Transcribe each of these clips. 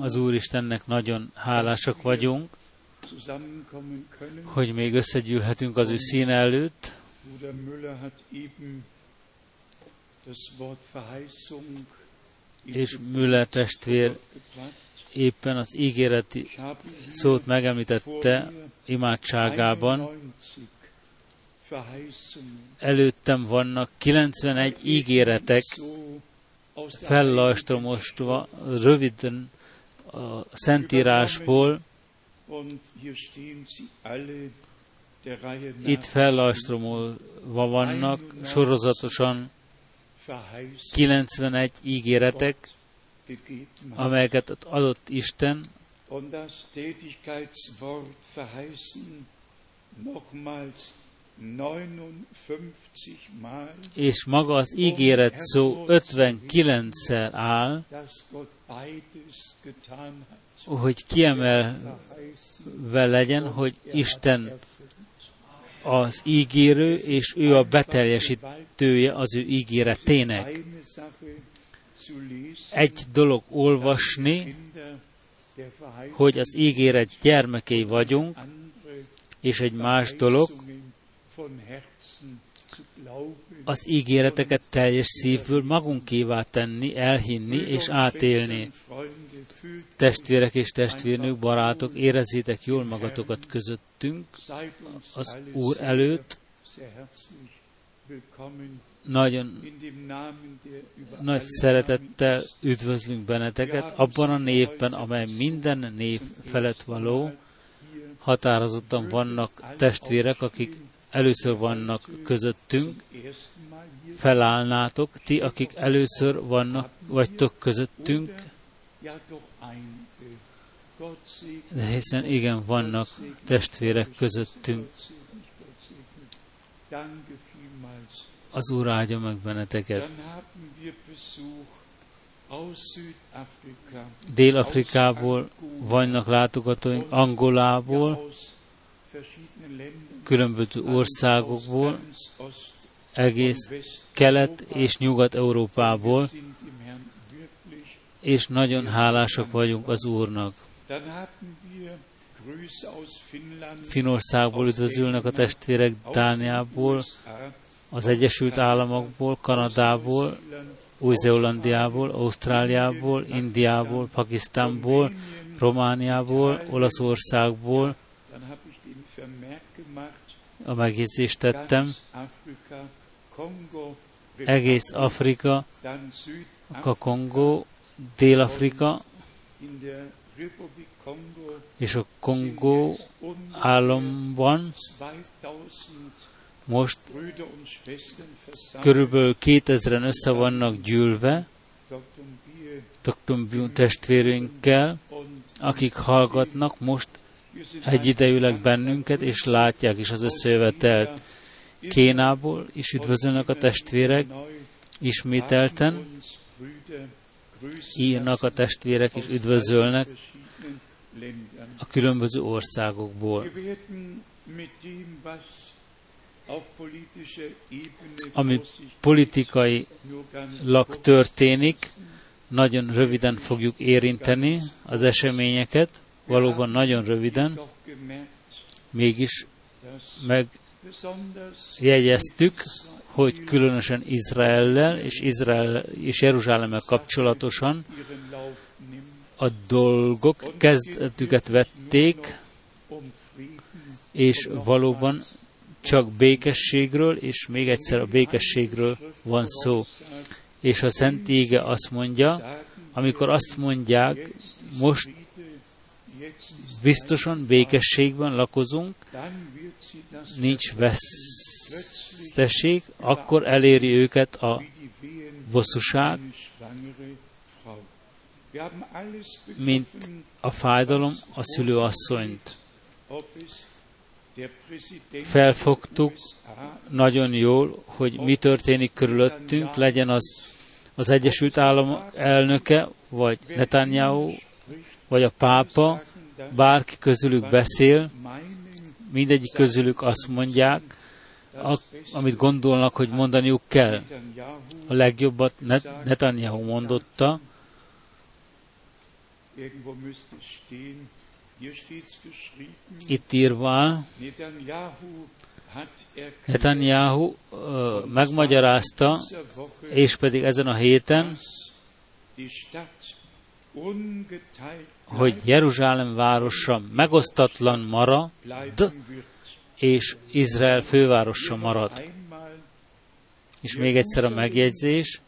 Az Úristennek nagyon hálásak vagyunk, hogy még összegyűlhetünk az ő szín előtt. És Müller testvér éppen az ígéreti szót megemlítette imádságában. Előttem vannak 91 ígéretek fellajstromostva röviden a Szentírásból, itt fellajstromolva vannak sorozatosan 91 ígéretek, amelyeket adott Isten, és maga az ígéret szó 59-szer áll, hogy kiemelve legyen, hogy Isten az ígérő, és ő a beteljesítője az ő ígéretének. Egy dolog olvasni, hogy az ígéret gyermekei vagyunk, és egy más dolog az ígéreteket teljes szívből magunkévá tenni, elhinni és átélni. Testvérek és testvérnők, barátok, érezzétek jól magatokat közöttünk az Úr előtt. Nagyon nagy szeretettel üdvözlünk benneteket abban a névben, amely minden név felett való. Határozottan vannak testvérek, akik először vannak közöttünk, felállnátok, ti, akik először vannak, vagytok közöttünk, de hiszen igen, vannak testvérek közöttünk. Az Úr áldja meg benneteket. Dél-Afrikából vannak látogatóink, Angolából, különböző országokból, egész Kelet- és Nyugat-Európából, és nagyon hálásak vagyunk az Úrnak. Finországból üdvözülnek a testvérek Dániából, az Egyesült Államokból, Kanadából, Új-Zélandiából, Ausztráliából, Indiából, Pakisztánból, Romániából, Olaszországból, a megjegyzést tettem, egész Afrika, a Kongó, Dél-Afrika és a Kongó államban most körülbelül 2000-en össze vannak gyűlve, Dr. testvérünkkel, akik hallgatnak most egyidejűleg bennünket, és látják is az összejövetelt. Kénából is üdvözölnek a testvérek, ismételten írnak a testvérek, és üdvözölnek a különböző országokból. Ami politikai lak történik, nagyon röviden fogjuk érinteni az eseményeket, valóban nagyon röviden, mégis megjegyeztük, hogy különösen Izraellel és, Izrael és Jeruzsálemmel kapcsolatosan a dolgok kezdetüket vették, és valóban csak békességről, és még egyszer a békességről van szó. És a Szent Ége azt mondja, amikor azt mondják, most biztosan békességben lakozunk, nincs veszteség, akkor eléri őket a bosszúság, mint a fájdalom a szülőasszonyt. Felfogtuk nagyon jól, hogy mi történik körülöttünk, legyen az az Egyesült Államok elnöke, vagy Netanyahu, vagy a pápa, bárki közülük beszél, mindegyik közülük azt mondják, a, amit gondolnak, hogy mondaniuk kell. A legjobbat Netanyahu mondotta, itt írva, Netanyahu uh, megmagyarázta, és pedig ezen a héten, hogy Jeruzsálem városa megosztatlan marad, és Izrael fővárosa marad. És még egyszer a megjegyzés.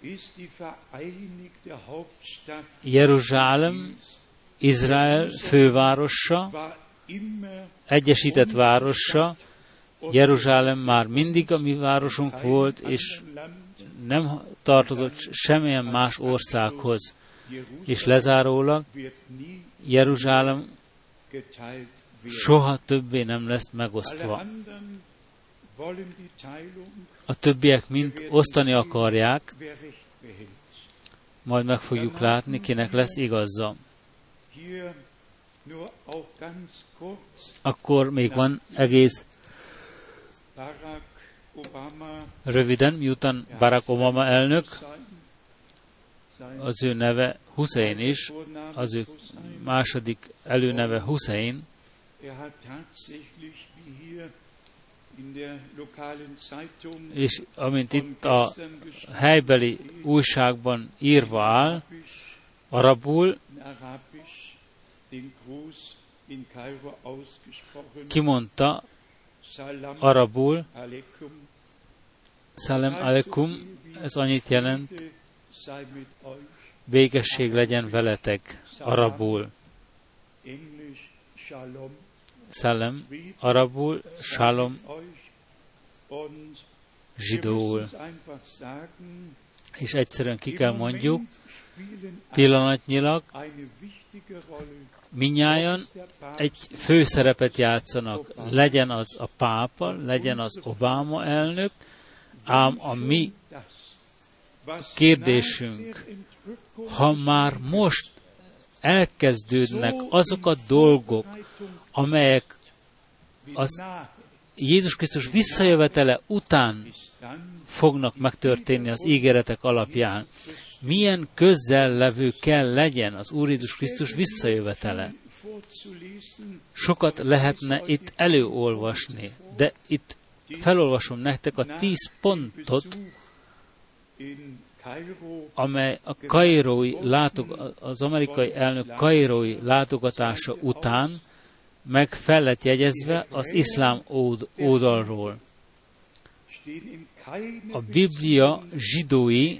Jeruzsálem, Izrael fővárosa, egyesített városa, Jeruzsálem már mindig a mi városunk volt, és nem tartozott semmilyen más országhoz. És lezárólag Jeruzsálem soha többé nem lesz megosztva. A többiek mind osztani akarják, majd meg fogjuk látni, kinek lesz igaza. Akkor még van egész röviden, miután Barack Obama elnök, az ő neve Hussein is, az ő második előneve Hussein, és amint itt a helybeli újságban írva áll, arabul, kimondta arabul, Salem alekum, ez annyit jelent, végesség legyen veletek, arabul. Szellem, arabul, shalom, zsidóul. És egyszerűen ki kell mondjuk, pillanatnyilag minnyáján egy főszerepet játszanak, legyen az a pápa, legyen az Obama elnök, ám a mi kérdésünk, ha már most elkezdődnek azok a dolgok, amelyek az Jézus Krisztus visszajövetele után fognak megtörténni az ígéretek alapján. Milyen közel levő kell legyen az Úr Jézus Krisztus visszajövetele? Sokat lehetne itt előolvasni, de itt felolvasom nektek a tíz pontot, amely a kairói látog, az amerikai elnök kairói látogatása után meg fel lett jegyezve az iszlám oldalról. A Biblia zsidói,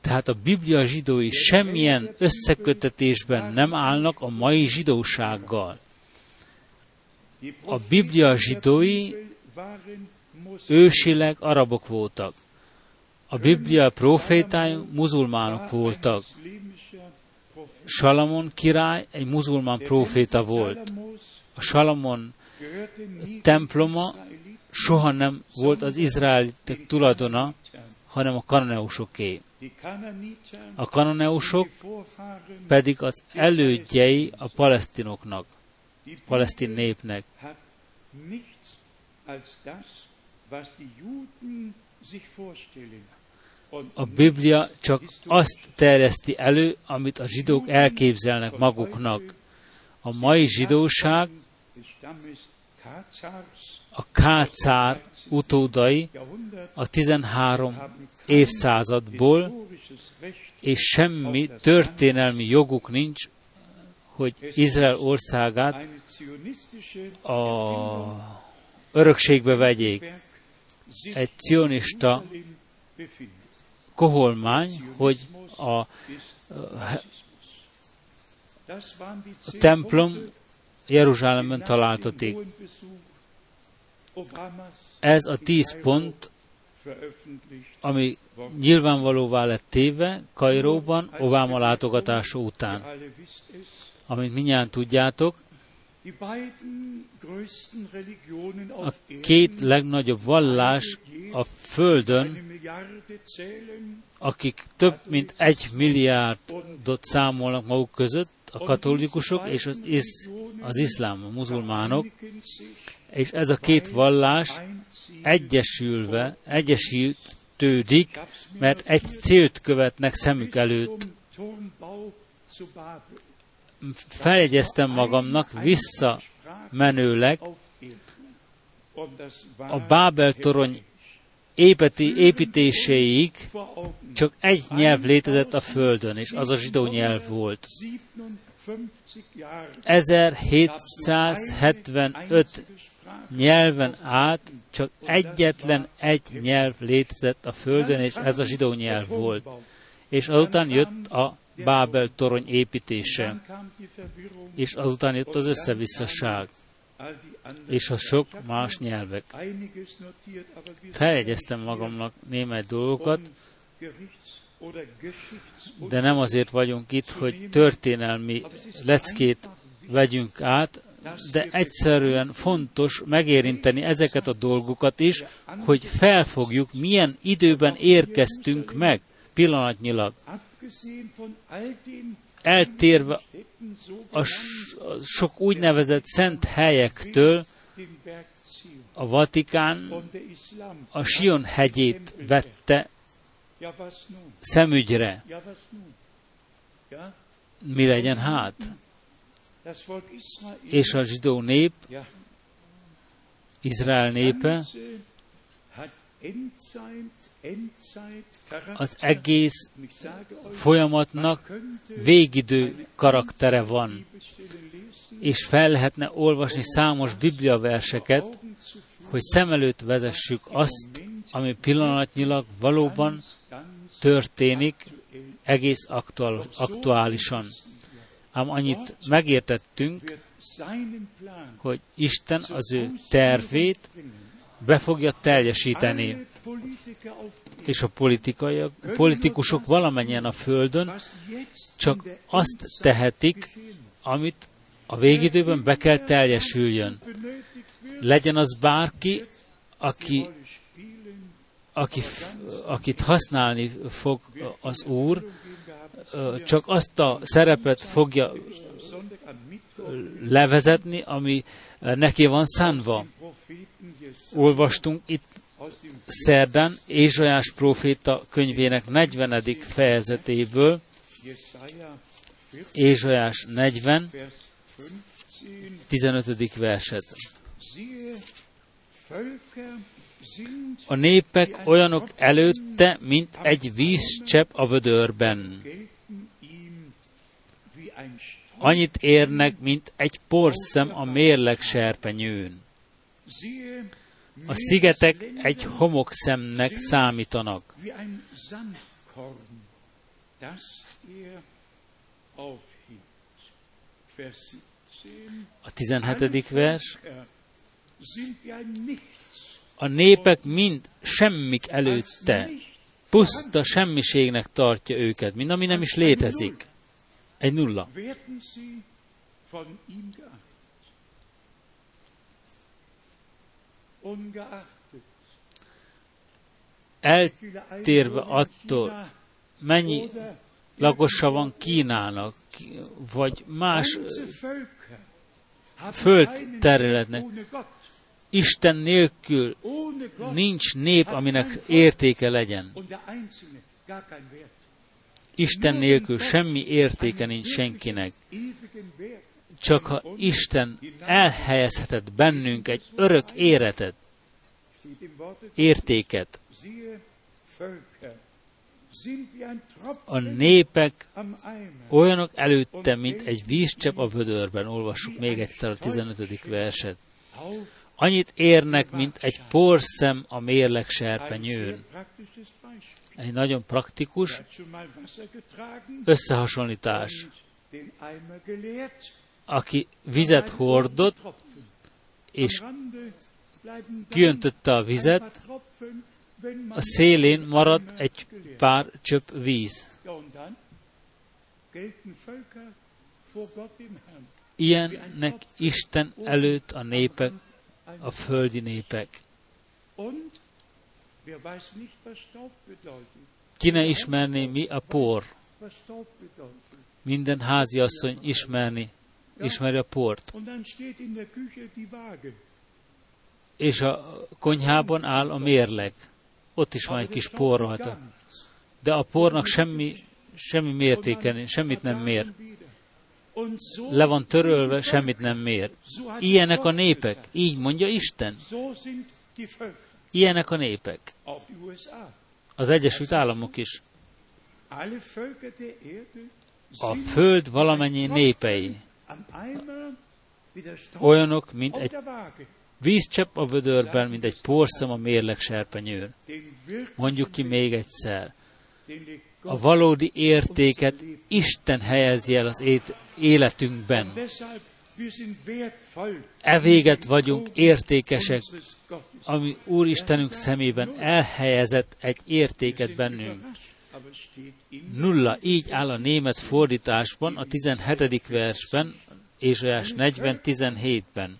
tehát a Biblia zsidói semmilyen összekötetésben nem állnak a mai zsidósággal. A Biblia zsidói ősileg arabok voltak. A Biblia profétái muzulmánok voltak. Salamon király egy muzulmán proféta volt. A Salamon temploma soha nem volt az izraelitek tulajdona, hanem a kananeusoké. A kananeusok pedig az elődjei a palesztinoknak, palesztin népnek. A Biblia csak azt terjeszti elő, amit a zsidók elképzelnek maguknak. A mai zsidóság a Kácár utódai a 13 évszázadból, és semmi történelmi joguk nincs, hogy Izrael országát a örökségbe vegyék. Egy cionista koholmány, hogy a, a templom Jeruzsálemben találtatik. Ez a tíz pont, ami nyilvánvalóvá lett téve Kairóban Obama látogatása után. Amint minnyáján tudjátok, A két legnagyobb vallás a Földön, akik több mint egy milliárdot számolnak maguk között, a katolikusok és az, isz, az iszlám, a muzulmánok, és ez a két vallás egyesülve, egyesítődik, mert egy célt követnek szemük előtt. Feljegyeztem magamnak visszamenőleg a Bábel torony épeti, építéséig csak egy nyelv létezett a Földön, és az a zsidó nyelv volt. 1775 nyelven át csak egyetlen egy nyelv létezett a Földön, és ez a zsidó nyelv volt. És azután jött a Bábel torony építése, és azután jött az összevisszaság, és a sok más nyelvek. Feljegyeztem magamnak némely dolgokat, de nem azért vagyunk itt, hogy történelmi leckét vegyünk át, de egyszerűen fontos megérinteni ezeket a dolgokat is, hogy felfogjuk, milyen időben érkeztünk meg pillanatnyilag. Eltérve a sok úgynevezett szent helyektől, a Vatikán a Sion hegyét vette szemügyre. Mi legyen hát? És a zsidó nép, Izrael népe, az egész folyamatnak végidő karaktere van, és fel lehetne olvasni számos bibliaverseket, hogy szem előtt vezessük azt, ami pillanatnyilag valóban történik egész aktuál, aktuálisan. Ám annyit megértettünk, hogy Isten az ő tervét be fogja teljesíteni. És a politikai, politikusok valamennyien a Földön csak azt tehetik, amit a végidőben be kell teljesüljön. Legyen az bárki, aki aki, akit használni fog az Úr, csak azt a szerepet fogja levezetni, ami neki van szánva. Olvastunk itt szerdán Ézsajás proféta könyvének 40. fejezetéből, Ézsajás 40, 15. verset. A népek olyanok előtte, mint egy vízcsepp a vödörben. Annyit érnek, mint egy porszem a mérleg serpenyőn. A szigetek egy homokszemnek számítanak. A 17. vers a népek mind semmik előtte, puszta semmiségnek tartja őket, mind ami nem is létezik. Egy nulla. Eltérve attól, mennyi lakosa van Kínának, vagy más földterületnek, Isten nélkül nincs nép, aminek értéke legyen. Isten nélkül semmi értéke nincs senkinek. Csak ha Isten elhelyezhetett bennünk egy örök éretet, értéket, a népek olyanok előtte, mint egy vízcsepp a vödörben, olvassuk még egyszer a 15. verset annyit érnek, mint egy porszem a mérleg serpenyőn. Egy nagyon praktikus összehasonlítás. Aki vizet hordott, és kiöntötte a vizet, a szélén maradt egy pár csöpp víz. Ilyennek Isten előtt a népek, a földi népek. Ki ne ismerné, mi a por? Minden háziasszony ismerni, ismeri a port. És a konyhában áll a mérleg. Ott is van egy kis por rajta. De a pornak semmi, semmi mértéken, semmit nem mér. Le van törölve, semmit nem mér. Ilyenek a népek, így mondja Isten. Ilyenek a népek. Az Egyesült Államok is. A föld valamennyi népei olyanok, mint egy vízcsepp a vödörben, mint egy porszem a mérleg serpenyőn. Mondjuk ki még egyszer. A valódi értéket Isten helyezi el az életünkben. E véget vagyunk értékesek, ami Úristenünk szemében elhelyezett egy értéket bennünk. Nulla, így áll a német fordításban, a 17. versben, Ézsajás 40-17-ben.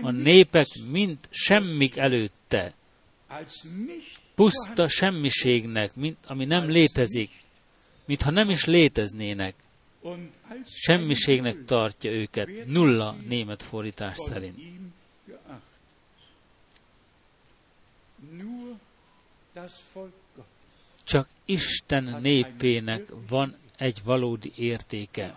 A népek mind semmik előtte, puszta semmiségnek, mint ami nem létezik, mintha nem is léteznének. Semmiségnek tartja őket, nulla német fordítás szerint. Csak Isten népének van egy valódi értéke.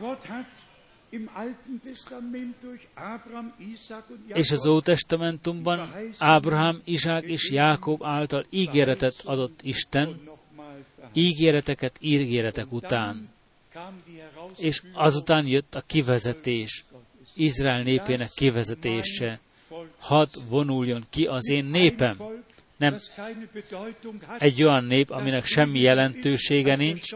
És az Ótestamentumban Ábrahám, Izsák és Jákob által ígéretet adott Isten, ígéreteket ígéretek után. És azután jött a kivezetés, Izrael népének kivezetése. Hadd vonuljon ki az én népem. Nem egy olyan nép, aminek semmi jelentősége nincs,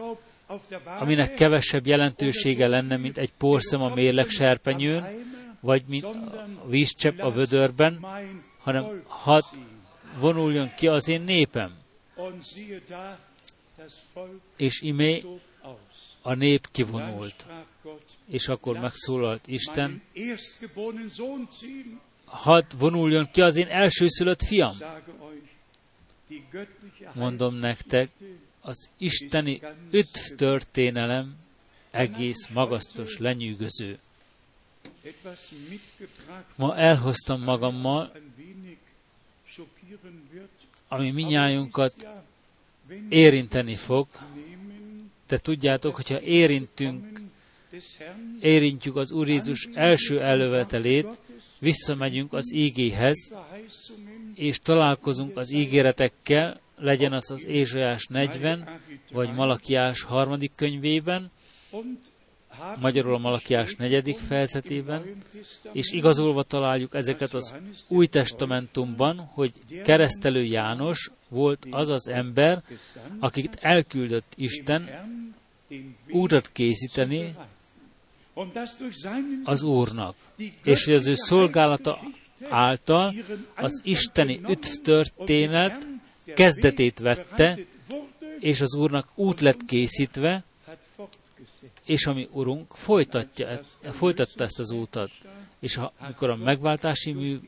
aminek kevesebb jelentősége lenne, mint egy porszem a mérleg serpenyőn, vagy mint a vízcsepp a vödörben, hanem hadd vonuljon ki az én népem. És imé a nép kivonult. És akkor megszólalt Isten, hadd vonuljon ki az én elsőszülött fiam. Mondom nektek, az isteni ötv történelem egész magasztos, lenyűgöző. Ma elhoztam magammal, ami minnyájunkat érinteni fog, de tudjátok, hogyha érintünk, érintjük az Úr Jézus első elővetelét, visszamegyünk az ígéhez, és találkozunk az ígéretekkel, legyen az az Ézsajás 40, vagy Malakiás harmadik könyvében, magyarul a Malakiás negyedik fejezetében, és igazolva találjuk ezeket az Új Testamentumban, hogy keresztelő János volt az az ember, akit elküldött Isten útat készíteni az Úrnak, és hogy az ő szolgálata által az isteni üdv történet kezdetét vette, és az Úrnak út lett készítve, és ami Urunk folytatja, folytatta ezt az útat. És ha, amikor a megváltási mű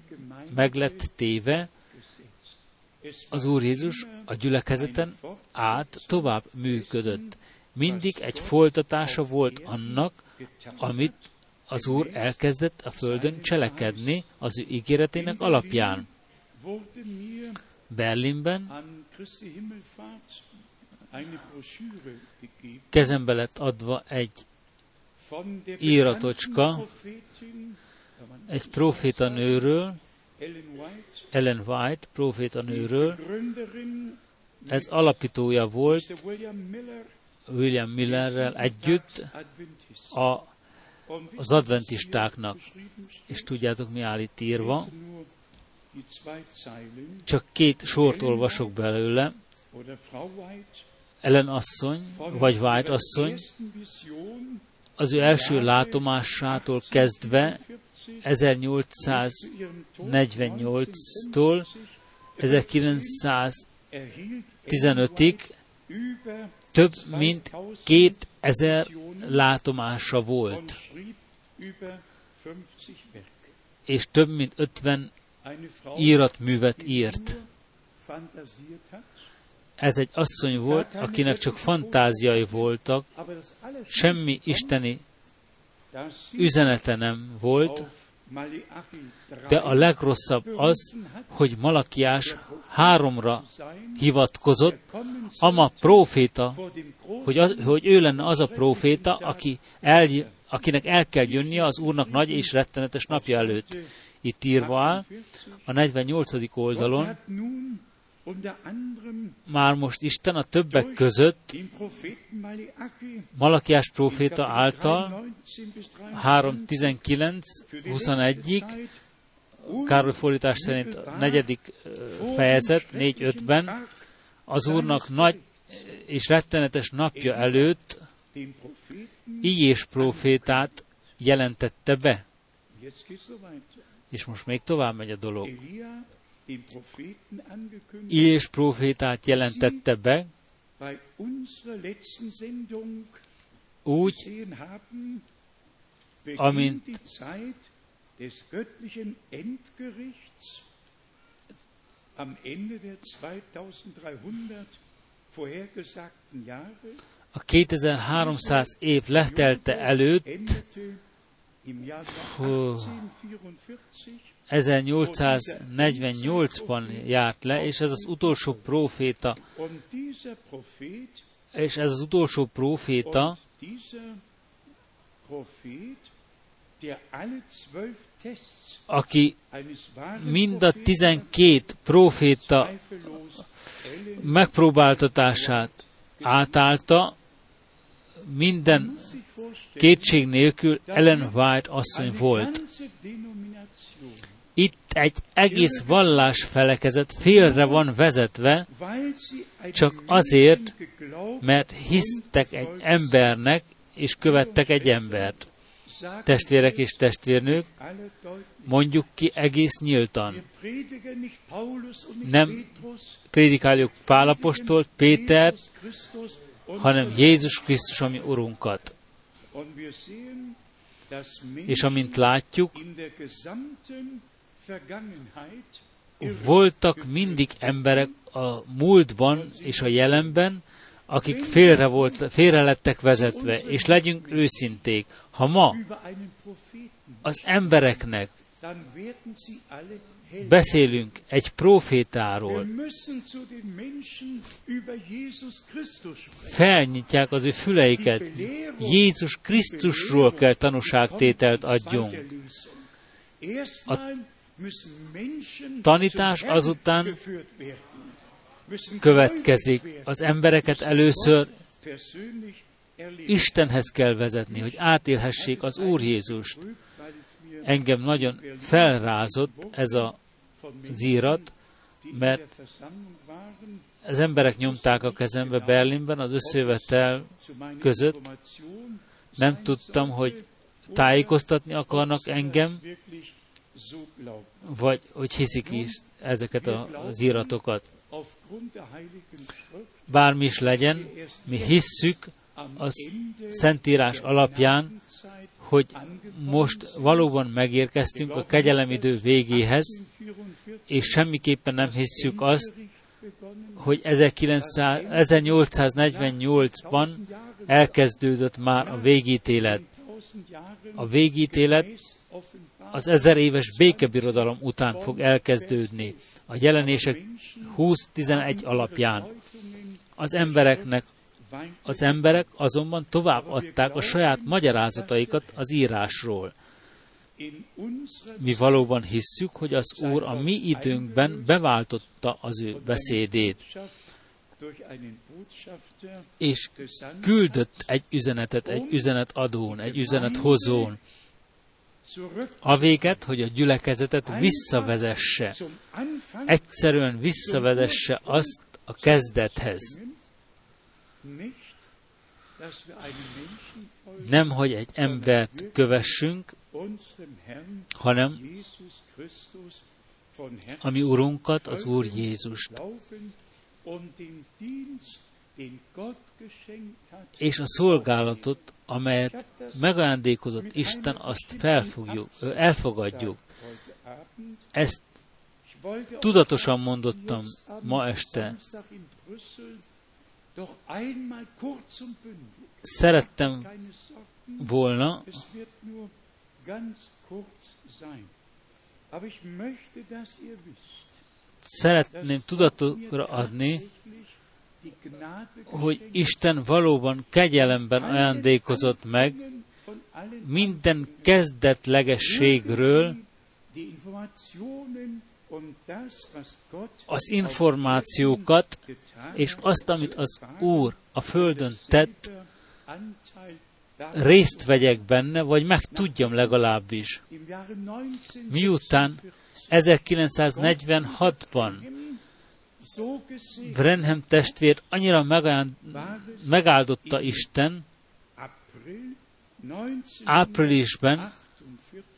meg lett téve, az Úr Jézus a gyülekezeten át tovább működött. Mindig egy folytatása volt annak, amit az Úr elkezdett a földön cselekedni az ő ígéretének alapján. Berlinben kezembe lett adva egy íratocska egy profétanőről, Ellen White profétanőről. Ez alapítója volt William Millerrel együtt a, az adventistáknak. És tudjátok, mi áll itt írva? Csak két sort olvasok belőle. Ellen asszony, vagy White asszony, az ő első látomásától kezdve 1848-tól 1915-ig több mint két ezer látomása volt. És több mint 50 íratművet írt. Ez egy asszony volt, akinek csak fantáziai voltak, semmi isteni üzenete nem volt, de a legrosszabb az, hogy Malakiás háromra hivatkozott, ama próféta, hogy, az, hogy ő lenne az a próféta, aki el, akinek el kell jönnie az Úrnak nagy és rettenetes napja előtt. Itt írva áll, a 48. oldalon, már most Isten a többek között Malakiás próféta által 3.19-21-ig, Károly fordítás szerint a negyedik fejezet 4.5-ben az Úrnak nagy és rettenetes napja előtt így és profétát jelentette be. És most még tovább megy a dolog. És profétát jelentette be, úgy, amint des göttlichen Endgerichts am Ende der 2300 vorhergesagten Jahre. A 2300 év letelte előtt 1848-ban járt le, és ez az utolsó proféta, és ez az utolsó proféta, aki mind a tizenkét proféta megpróbáltatását átállta, minden kétség nélkül Ellen White asszony volt. Egy egész vallás felekezet félre van vezetve, csak azért, mert hisztek egy embernek, és követtek egy embert. Testvérek és testvérnők, mondjuk ki egész nyíltan. Nem prédikáljuk Pálapostolt, Péter, hanem Jézus Krisztus, ami Urunkat. És amint látjuk, voltak mindig emberek a múltban és a jelenben, akik félre, volt, félre lettek vezetve, és legyünk őszinték, ha ma az embereknek beszélünk egy profétáról, felnyitják az ő füleiket, Jézus Krisztusról kell tanúságtételt adjunk. A tanítás azután következik. Az embereket először Istenhez kell vezetni, hogy átélhessék az Úr Jézust. Engem nagyon felrázott ez a zírat, mert az emberek nyomták a kezembe Berlinben, az összevetel között. Nem tudtam, hogy tájékoztatni akarnak engem, vagy hogy hiszik is ezeket az íratokat. Bármi is legyen, mi hisszük az Szentírás alapján, hogy most valóban megérkeztünk a kegyelemidő végéhez, és semmiképpen nem hisszük azt, hogy 1848-ban elkezdődött már a végítélet. A végítélet az ezer éves békebirodalom után fog elkezdődni. A jelenések 20-11 alapján. Az embereknek az emberek azonban tovább adták a saját magyarázataikat az írásról. Mi valóban hisszük, hogy az Úr a mi időnkben beváltotta az ő beszédét, és küldött egy üzenetet, egy üzenetadón, egy üzenethozón, a véget, hogy a gyülekezetet visszavezesse, egyszerűen visszavezesse azt a kezdethez. Nem, hogy egy embert kövessünk, hanem ami Urunkat, az Úr Jézust. És a szolgálatot, amelyet megajándékozott Isten, azt felfogjuk, elfogadjuk. Ezt tudatosan mondottam ma este. Szerettem volna, szeretném tudatokra adni, hogy Isten valóban kegyelemben ajándékozott meg minden kezdetlegességről, az információkat, és azt, amit az Úr a Földön tett, részt vegyek benne, vagy meg tudjam legalábbis. Miután 1946-ban Brenham testvért annyira megáldotta Isten, áprilisban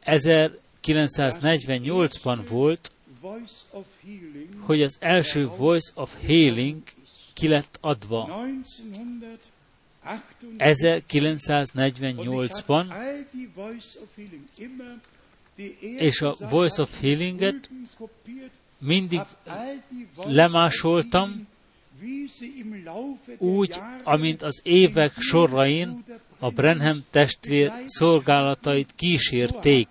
1948-ban volt, hogy az első Voice of Healing ki lett adva. 1948-ban, és a Voice of Healinget mindig lemásoltam, úgy, amint az évek sorain a Brenham testvér szolgálatait kísérték.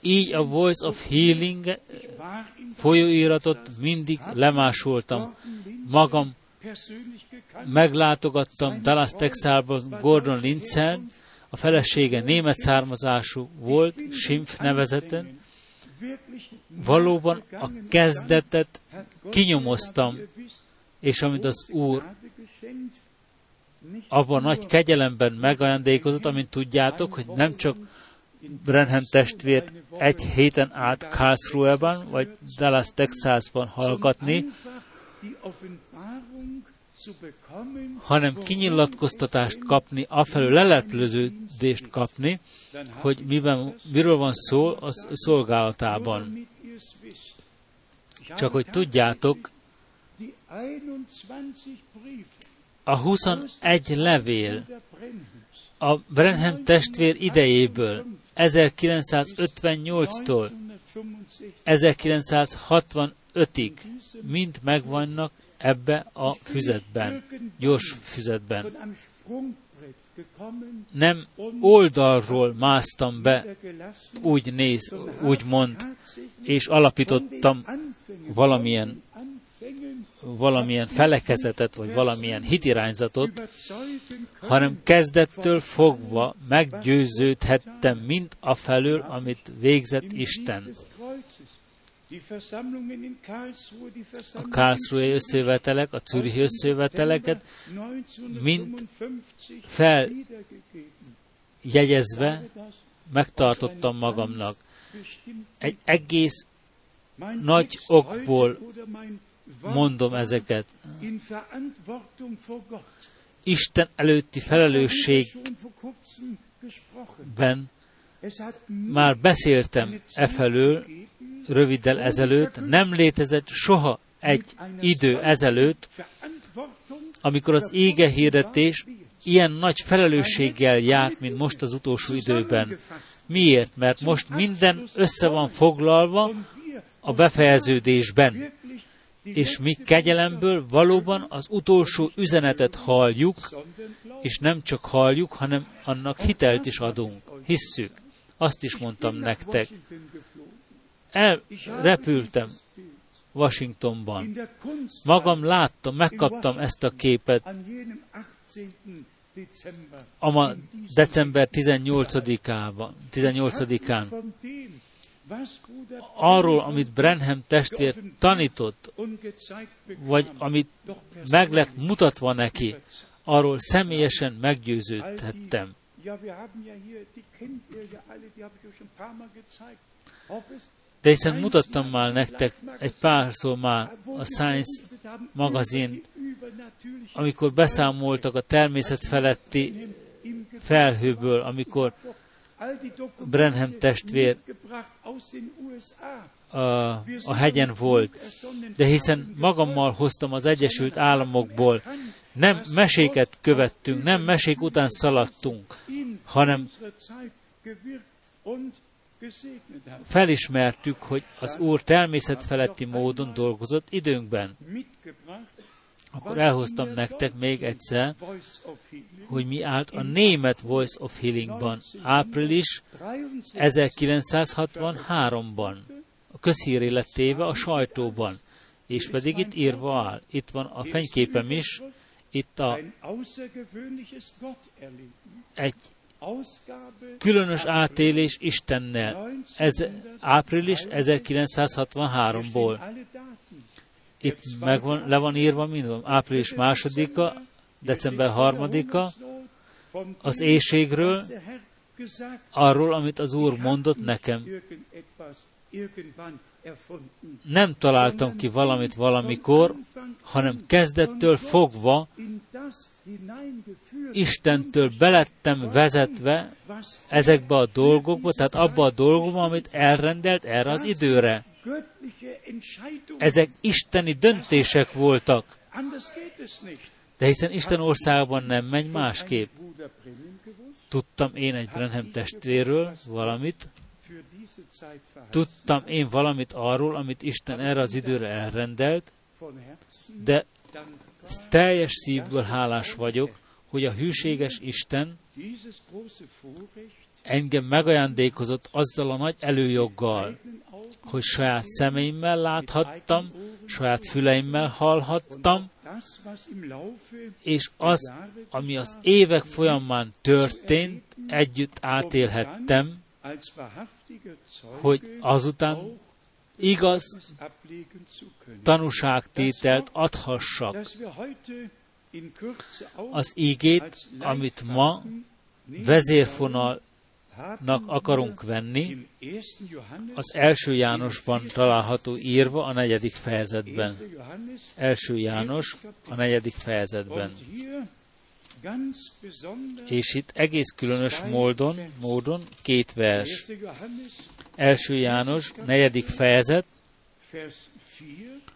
Így a Voice of Healing folyóiratot mindig lemásoltam. Magam meglátogattam Dallas Texasban Gordon Lindsel, a felesége német származású volt, Schimpf nevezeten. Valóban a kezdetet kinyomoztam, és amit az Úr abban nagy kegyelemben megajándékozott, amint tudjátok, hogy nem csak Brenham testvért egy héten át Karlsruhe-ban, vagy Dallas, Texasban hallgatni, hanem kinyilatkoztatást kapni, afelől lelepleződést kapni, hogy miben, miről van szó a szolgálatában. Csak hogy tudjátok, a 21 levél a Brenham testvér idejéből 1958-tól 1965-ig mind megvannak ebbe a füzetben, gyors füzetben. Nem oldalról másztam be, úgy néz, úgy mond, és alapítottam valamilyen valamilyen felekezetet, vagy valamilyen hitirányzatot, hanem kezdettől fogva meggyőződhettem mind a felől, amit végzett Isten. A Karlsruhe összevetelek, a Zürich összeveteleket mind feljegyezve megtartottam magamnak. Egy egész nagy okból mondom ezeket. Isten előtti felelősségben már beszéltem e felől röviddel ezelőtt, nem létezett soha egy idő ezelőtt, amikor az ége hirdetés ilyen nagy felelősséggel járt, mint most az utolsó időben. Miért? Mert most minden össze van foglalva a befejeződésben és mi kegyelemből valóban az utolsó üzenetet halljuk, és nem csak halljuk, hanem annak hitelt is adunk. Hisszük. Azt is mondtam nektek. Elrepültem Washingtonban. Magam láttam, megkaptam ezt a képet a ma december 18-ában, 18-án arról, amit Brenham testvér tanított, vagy amit meg lett mutatva neki, arról személyesen meggyőződhettem. De hiszen mutattam már nektek egy párszor már a Science magazin, amikor beszámoltak a természet feletti felhőből, amikor Brenham testvér a, a hegyen volt, de hiszen magammal hoztam az Egyesült Államokból Nem meséket követtünk, nem mesék után szaladtunk, hanem felismertük, hogy az Úr természet feletti módon dolgozott időnkben. Akkor elhoztam nektek még egyszer, hogy mi állt a német Voice of Healingban, április 1963-ban. A közhíré lett a sajtóban, és pedig itt írva áll. Itt van a fenyképem is, itt a egy különös átélés Istennel. Ez április 1963-ból. Itt megvan, le van írva minden. Április másodika, december harmadika, az éjségről, arról, amit az Úr mondott nekem. Nem találtam ki valamit valamikor, hanem kezdettől fogva Istentől belettem vezetve ezekbe a dolgokba, tehát abba a dolgokba, amit elrendelt erre az időre. Ezek isteni döntések voltak. De hiszen Isten országban nem megy másképp. Tudtam én egy Brenhem testvérről valamit, tudtam én valamit arról, amit Isten erre az időre elrendelt, de teljes szívből hálás vagyok, hogy a hűséges Isten engem megajándékozott azzal a nagy előjoggal, hogy saját szemeimmel láthattam, saját füleimmel hallhattam, és az, ami az évek folyamán történt, együtt átélhettem, hogy azután igaz tanúságtételt adhassak. Az ígét, amit ma vezérfonalnak akarunk venni, az első Jánosban található írva a negyedik fejezetben. Első János a negyedik fejezetben. És itt egész különös módon, módon két vers. Első János, negyedik fejezet,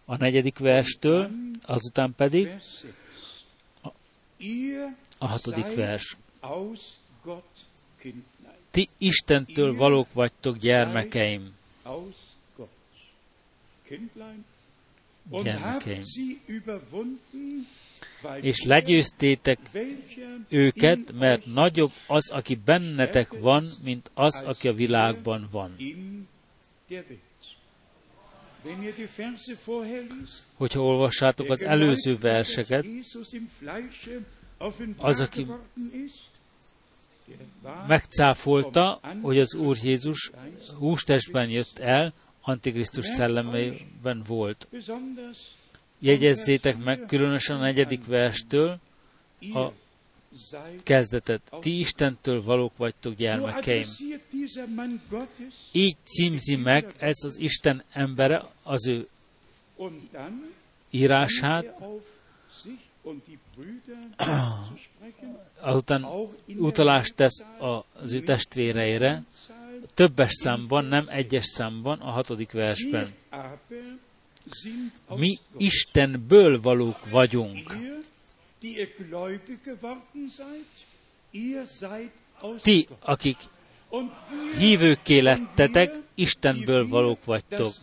a negyedik verstől, azután pedig a, a hatodik vers. Ti Istentől valók vagytok, gyermekeim. Gyermekeim és legyőztétek őket, mert nagyobb az, aki bennetek van, mint az, aki a világban van. Hogyha olvassátok az előző verseket, az, aki megcáfolta, hogy az Úr Jézus hústestben jött el, Antikrisztus szellemében volt jegyezzétek meg különösen a negyedik verstől a kezdetet. Ti Istentől valók vagytok gyermekeim. Így címzi meg ez az Isten embere az ő írását, azután utalást tesz az ő testvéreire, többes számban, nem egyes számban, a hatodik versben. Mi Istenből valók vagyunk. Ti, akik hívőkké lettetek, Istenből valók vagytok.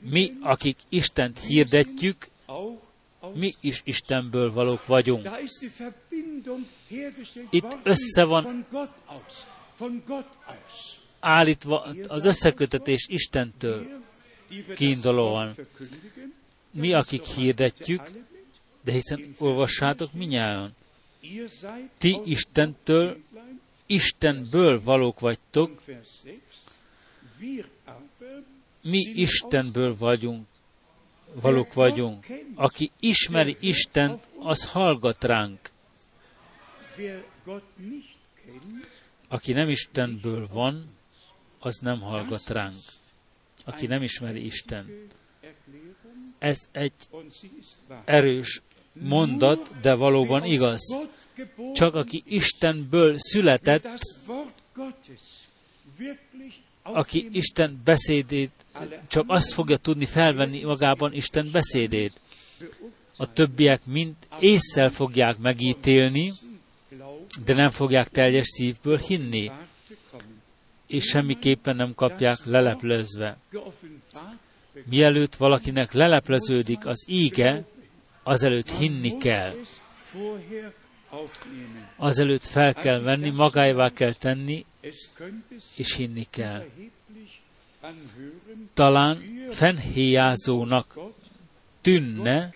Mi, akik Istent hirdetjük, mi is Istenből valók vagyunk. Itt össze van állítva az összekötetés Istentől kiindulóan. Mi, akik hirdetjük, de hiszen olvassátok minnyáján. Ti Istentől, Istenből valók vagytok, mi Istenből vagyunk, valók vagyunk. Aki ismeri Istent, az hallgat ránk. Aki nem Istenből van, az nem hallgat ránk aki nem ismeri Isten. Ez egy erős mondat, de valóban igaz. Csak aki Istenből született, aki Isten beszédét, csak azt fogja tudni felvenni magában Isten beszédét. A többiek mind észszel fogják megítélni, de nem fogják teljes szívből hinni, és semmiképpen nem kapják leleplezve. Mielőtt valakinek lelepleződik az íge, azelőtt hinni kell. Azelőtt fel kell venni, magáévá kell tenni, és hinni kell. Talán fennhéjázónak tűnne,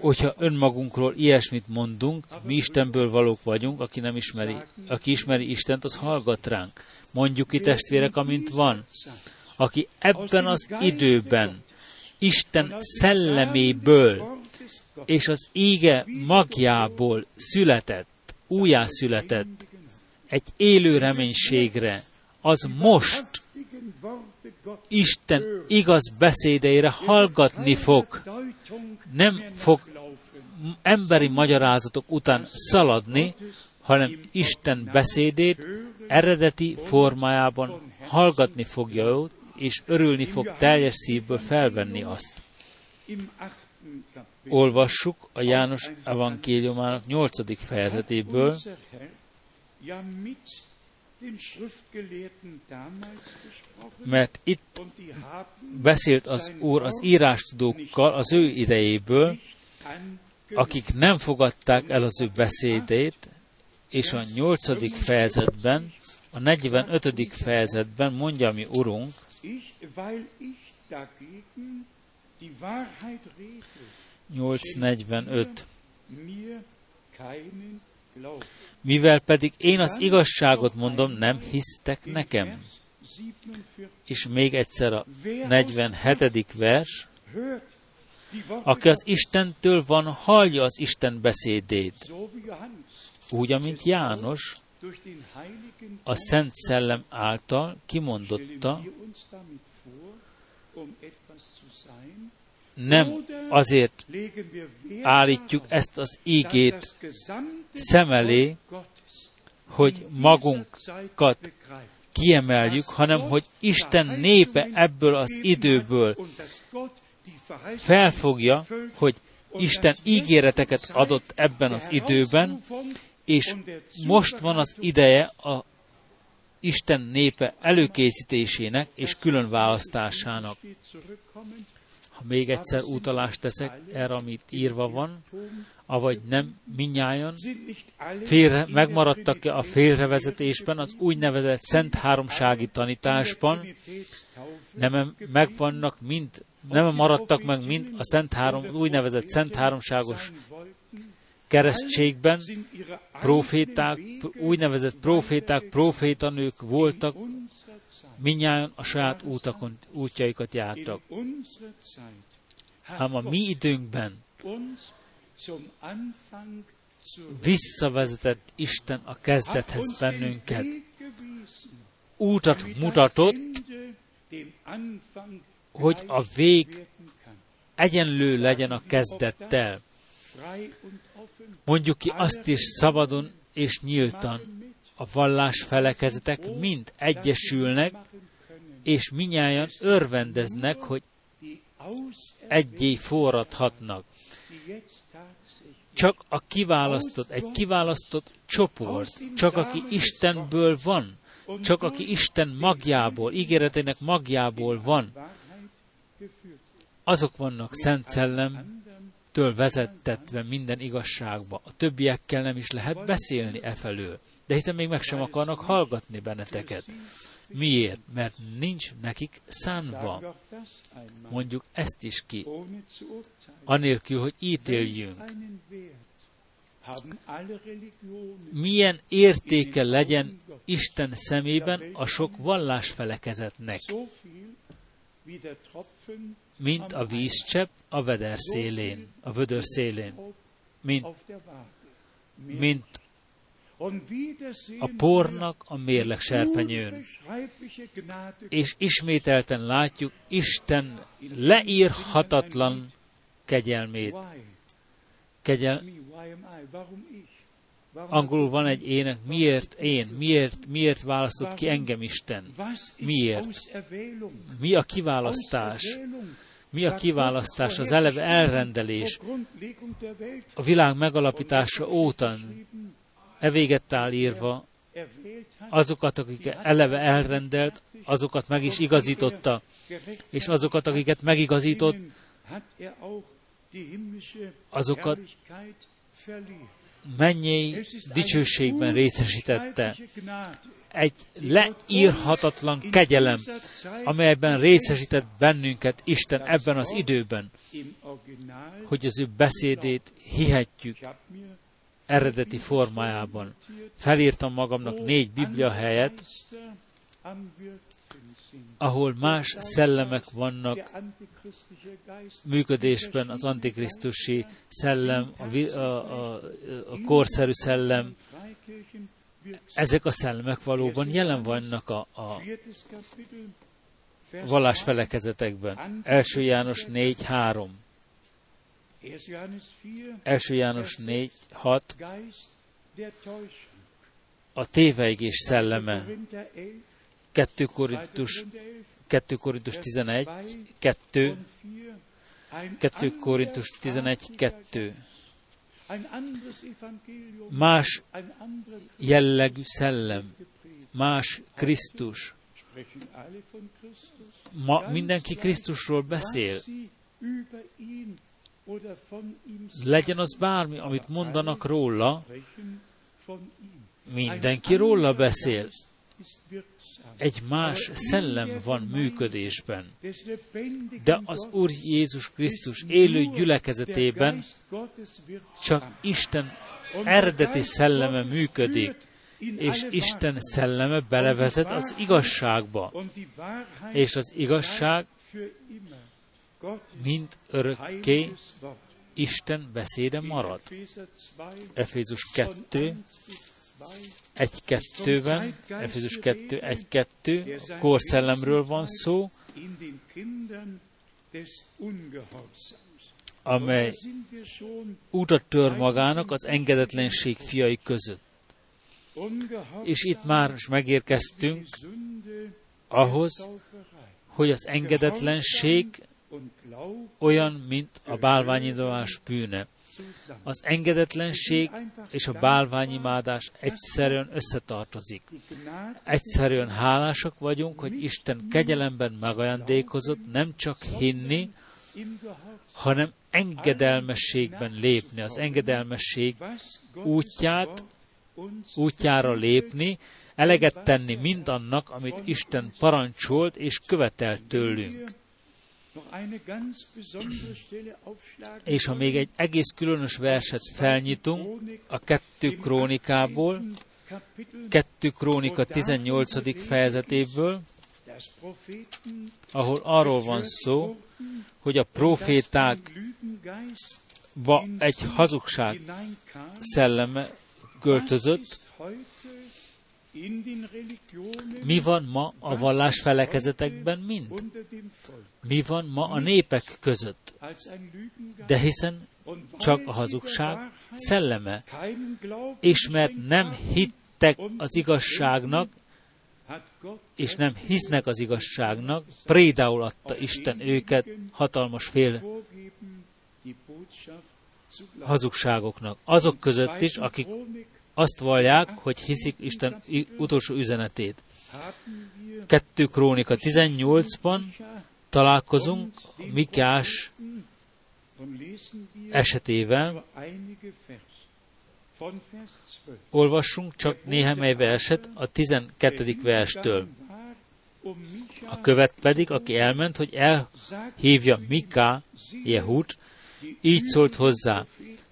hogyha önmagunkról ilyesmit mondunk, mi Istenből valók vagyunk, aki nem ismeri, aki ismeri Istent, az hallgat ránk. Mondjuk ki testvérek, amint van. Aki ebben az időben Isten szelleméből és az ége magjából született, újjászületett egy élő reménységre, az most Isten igaz beszédeire hallgatni fog. Nem fog emberi magyarázatok után szaladni, hanem Isten beszédét eredeti formájában hallgatni fogja őt, és örülni fog teljes szívből felvenni azt. Olvassuk a János evangéliumának 8. fejezetéből, mert itt beszélt az Úr az írástudókkal az ő idejéből, akik nem fogadták el az ő beszédét, és a nyolcadik fejezetben, a 45. fejezetben mondja mi Urunk. Mivel pedig én az igazságot mondom, nem hisztek nekem. És még egyszer a 47. vers. Aki az Istentől van, hallja az Isten beszédét. Úgy, amint János a Szent Szellem által kimondotta, nem azért állítjuk ezt az ígét szem elé, hogy magunkat kiemeljük, hanem hogy Isten népe ebből az időből felfogja, hogy Isten ígéreteket adott ebben az időben, és most van az ideje a Isten népe előkészítésének és külön választásának. Ha még egyszer utalást teszek erre, amit írva van, avagy nem minnyáján, félre, megmaradtak-e a félrevezetésben, az úgynevezett Szent Háromsági tanításban, nem megvannak mind, nem maradtak meg mind a Szent Három, úgynevezett Szent Háromságos keresztségben? Proféták, úgynevezett proféták, profétanők voltak, minnyáján a saját útakon, útjaikat jártak. Ám a mi időnkben visszavezetett Isten a kezdethez bennünket. Útat mutatott, hogy a vég egyenlő legyen a kezdettel. Mondjuk ki azt is szabadon és nyíltan. A vallás felekezetek mind egyesülnek, és minnyáján örvendeznek, hogy egyé forradhatnak. Csak a kiválasztott, egy kiválasztott csoport, csak aki Istenből van, csak aki Isten magjából, ígéretének magjából van, azok vannak Szent Szellem től vezettetve minden igazságba. A többiekkel nem is lehet beszélni e felől. De hiszen még meg sem akarnak hallgatni benneteket. Miért? Mert nincs nekik szánva. Mondjuk ezt is ki. Anélkül, hogy ítéljünk. Milyen értéke legyen Isten szemében a sok vallásfelekezetnek, mint a vízcsepp a veder szélén, a vödör szélén, mint, mint a pornak a mérleg serpenyőn. És ismételten látjuk Isten leírhatatlan kegyelmét. Kegyel... Angolul van egy ének, miért én, miért, miért választott ki engem Isten? Miért? Mi a kiválasztás? Mi a kiválasztás, az eleve elrendelés a világ megalapítása óta evéget áll írva, azokat, akik eleve elrendelt, azokat meg is igazította, és azokat, akiket megigazított, azokat mennyei dicsőségben részesítette. Egy leírhatatlan kegyelem, amelyben részesített bennünket Isten ebben az időben, hogy az ő beszédét hihetjük eredeti formájában. Felírtam magamnak négy biblia helyet, ahol más szellemek vannak működésben, az antikrisztusi szellem, a, a, a, a korszerű szellem, ezek a szellemek valóban jelen vannak a, a vallásfelekezetekben. Első János 4.3. Első János 4.6. A téveigés szelleme. 2 Korintus, 2 Korintus 11, 2, 2 Korintus 11, 2. Más jellegű szellem, más Krisztus. Ma mindenki Krisztusról beszél. Legyen az bármi, amit mondanak róla, mindenki róla beszél egy más szellem van működésben. De az Úr Jézus Krisztus élő gyülekezetében csak Isten eredeti szelleme működik, és Isten szelleme belevezet az igazságba. És az igazság mind örökké Isten beszéde marad. Efézus 2, 1-2-ben, Efézus 2, 1-2, a korszellemről van szó, amely útat tör magának az engedetlenség fiai között. És itt már megérkeztünk ahhoz, hogy az engedetlenség olyan, mint a bálványidovás bűne. Az engedetlenség és a bálványimádás egyszerűen összetartozik. Egyszerűen hálásak vagyunk, hogy Isten kegyelemben megajándékozott nem csak hinni, hanem engedelmességben lépni. Az engedelmesség útját, útjára lépni, eleget tenni mindannak, amit Isten parancsolt és követelt tőlünk. És ha még egy egész különös verset felnyitunk a kettő krónikából, kettő krónika 18. fejezetéből, ahol arról van szó, hogy a proféták egy hazugság szelleme költözött, mi van ma a vallás felekezetekben mind? Mi van ma a népek között? De hiszen csak a hazugság szelleme. És mert nem hittek az igazságnak, és nem hisznek az igazságnak, prédául adta Isten őket hatalmas fél hazugságoknak. Azok között is, akik azt vallják, hogy hiszik Isten utolsó üzenetét. 2 Krónika 18-ban találkozunk Mikás esetével. Olvassunk csak néhány verset a 12. verstől. A követ pedig, aki elment, hogy elhívja Miká Jehut, így szólt hozzá,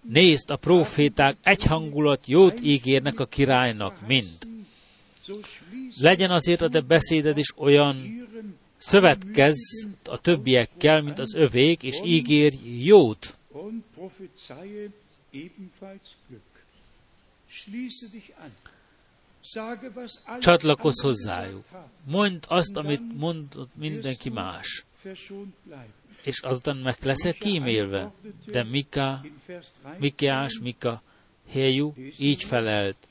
Nézd, a proféták egyhangulat jót ígérnek a királynak, mind. Legyen azért a te beszéded is olyan, szövetkez a többiekkel, mint az övék, és ígér jót. Csatlakozz hozzájuk. Mondd azt, amit mondott mindenki más és azután meg leszek kímélve. De Mika, Mikiás, Mika, Héjú így felelt.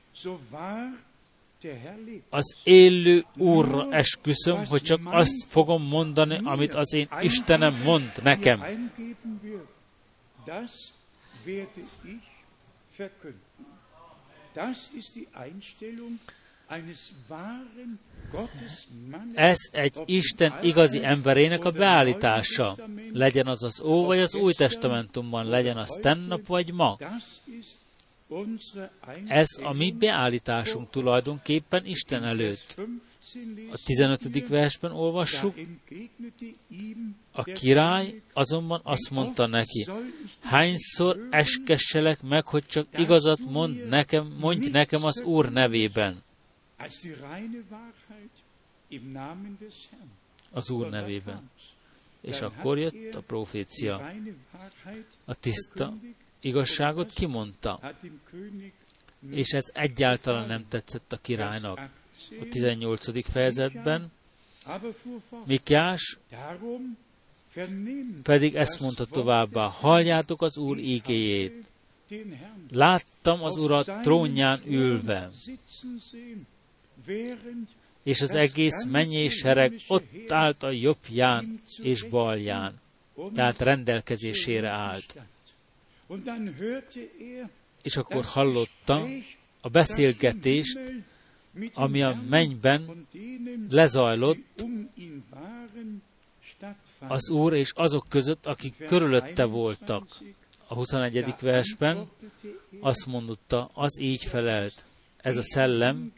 Az élő Úrra esküszöm, hogy csak azt fogom mondani, amit az én Istenem mond nekem. Ez egy Isten igazi emberének a beállítása. Legyen az az Ó vagy az Új Testamentumban, legyen az tennap vagy ma. Ez a mi beállításunk tulajdonképpen Isten előtt. A 15. versben olvassuk, a király azonban azt mondta neki, hányszor eskesselek meg, hogy csak igazat mond nekem, mondj nekem az Úr nevében. Az Úr nevében. És akkor jött a profécia. A tiszta igazságot kimondta. És ez egyáltalán nem tetszett a királynak. A 18. fejezetben Mikás pedig ezt mondta továbbá, halljátok az Úr ígéjét. Láttam az Urat trónján ülve, és az egész mennyés sereg ott állt a jobbján és balján, tehát rendelkezésére állt. És akkor hallotta a beszélgetést, ami a mennyben lezajlott az Úr és azok között, akik körülötte voltak. A 21. versben azt mondotta, az így felelt. Ez a szellem,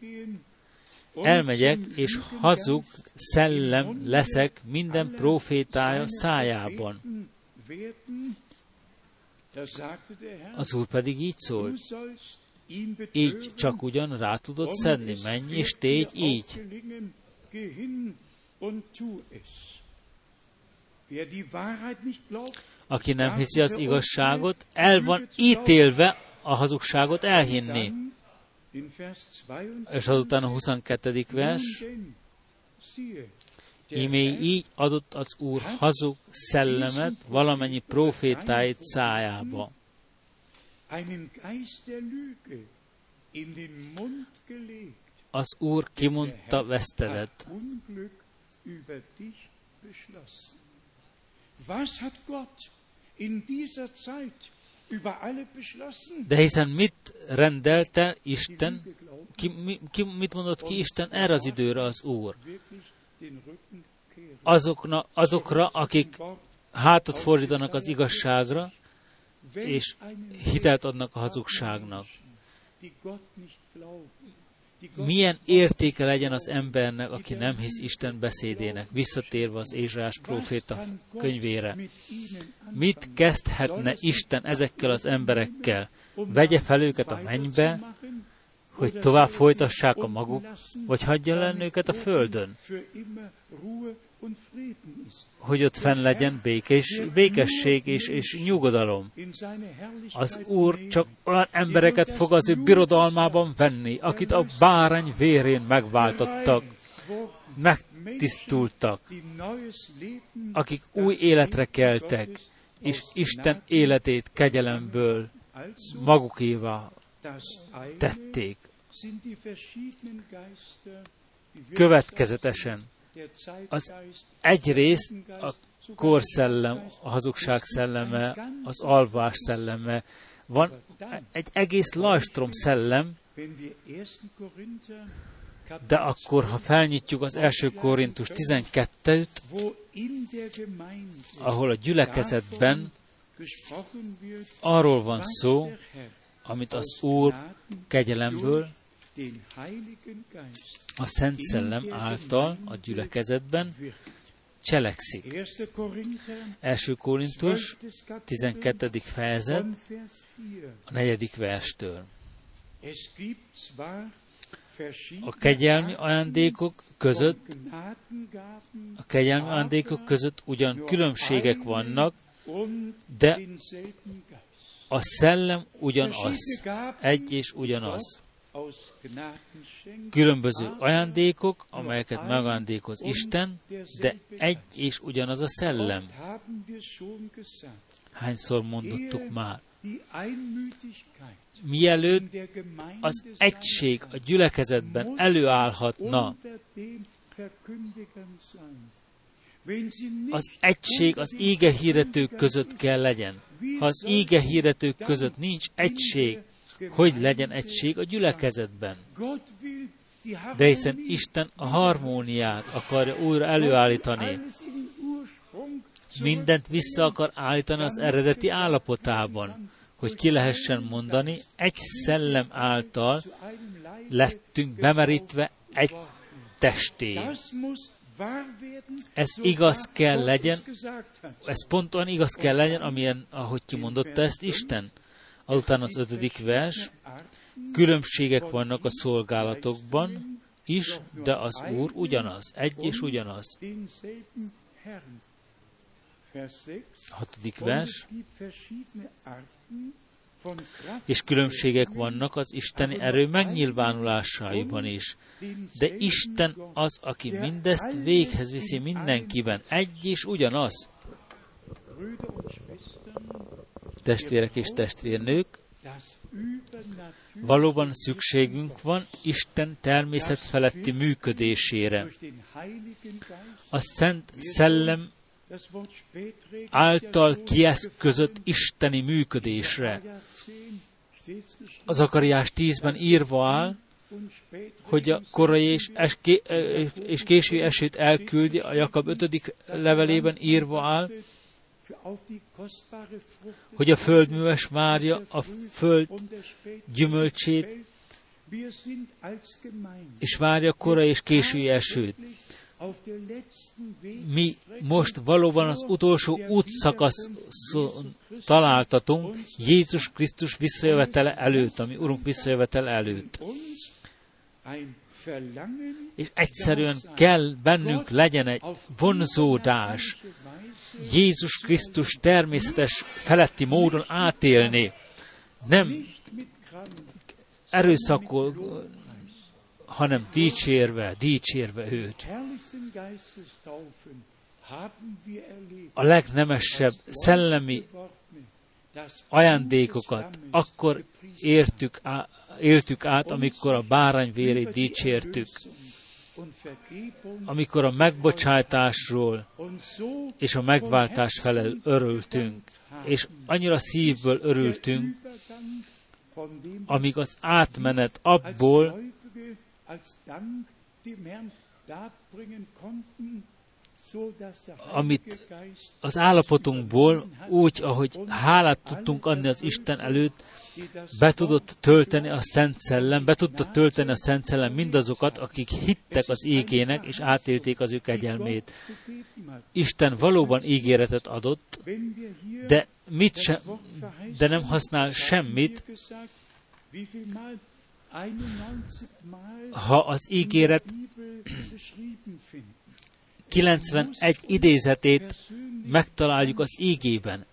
elmegyek, és hazug szellem leszek minden profétája szájában. Az Úr pedig így szólt, így csak ugyan rá tudod szedni, menj és tégy így. Aki nem hiszi az igazságot, el van ítélve a hazugságot elhinni. És azután a 22. vers, Imé így adott az Úr hazug szellemet valamennyi profétáit szájába. Az Úr kimondta vesztedet. De hiszen mit rendelte Isten, ki, mi, ki, mit mondott ki Isten erre az időre az Úr? Azokna, azokra, akik hátat fordítanak az igazságra, és hitelt adnak a hazugságnak. Milyen értéke legyen az embernek, aki nem hisz Isten beszédének, visszatérve az Ézsás próféta könyvére. Mit kezdhetne Isten ezekkel az emberekkel? Vegye fel őket a mennybe, hogy tovább folytassák a maguk, vagy hagyja lenni őket a földön? hogy ott fenn legyen békés, békesség és, és nyugodalom. Az Úr csak olyan embereket fog az ő birodalmában venni, akit a bárány vérén megváltottak, megtisztultak, akik új életre keltek, és Isten életét kegyelemből magukévá tették. Következetesen. az egyrészt a korszellem, a hazugság szelleme, az alvás szelleme, van egy egész lajstrom szellem, de akkor, ha felnyitjuk az első Korintus 12-t, ahol a gyülekezetben arról van szó, amit az Úr kegyelemből a Szent Szellem által a gyülekezetben cselekszik. Első Korintus, 12. fejezet, a negyedik verstől. A kegyelmi ajándékok között, a kegyelmi ajándékok között ugyan különbségek vannak, de a szellem ugyanaz, egy és ugyanaz különböző ajándékok, amelyeket megajándékoz Isten, de egy és ugyanaz a szellem. Hányszor mondottuk már? mielőtt az egység a gyülekezetben előállhatna, az egység az ége hirdetők között kell legyen. Ha az ége hirdetők között nincs egység, hogy legyen egység a gyülekezetben. De hiszen Isten a harmóniát akarja újra előállítani. Mindent vissza akar állítani az eredeti állapotában, hogy ki lehessen mondani, egy szellem által lettünk bemerítve egy testé. Ez igaz kell legyen, ez pontosan igaz kell legyen, amilyen, ahogy kimondotta ezt Isten. Azután az ötödik vers, különbségek vannak a szolgálatokban is, de az Úr ugyanaz, egy és ugyanaz. Hatodik vers, és különbségek vannak az isteni erő megnyilvánulásaiban is. De Isten az, aki mindezt véghez viszi mindenkiben, egy és ugyanaz. Testvérek és testvérnők, valóban szükségünk van Isten természet feletti működésére. A Szent Szellem által kieszközött isteni működésre. Az Akariás 10-ben írva áll, hogy a korai és, eské, és késői esőt elküldi, a Jakab 5. levelében írva áll, hogy a földműves várja a föld gyümölcsét, és várja korai és késői esőt mi most valóban az utolsó útszakaszon találtatunk Jézus Krisztus visszajövetele előtt, ami Urunk visszajövetele előtt. És egyszerűen kell bennünk legyen egy vonzódás, Jézus Krisztus természetes feletti módon átélni, nem erőszakol, hanem dicsérve, dicsérve őt. A legnemesebb szellemi ajándékokat akkor értük éltük át, amikor a bárány vérét dicsértük, amikor a megbocsátásról és a megváltás felel örültünk, és annyira szívből örültünk, amíg az átmenet abból, amit az állapotunkból úgy, ahogy hálát tudtunk adni az Isten előtt, be tudott tölteni a Szent Szellem, be tudta tölteni a Szent Szellem mindazokat, akik hittek az égének, és átélték az ő kegyelmét. Isten valóban ígéretet adott, de, mit se, de nem használ semmit, ha az ígéret 91 idézetét megtaláljuk az ígében,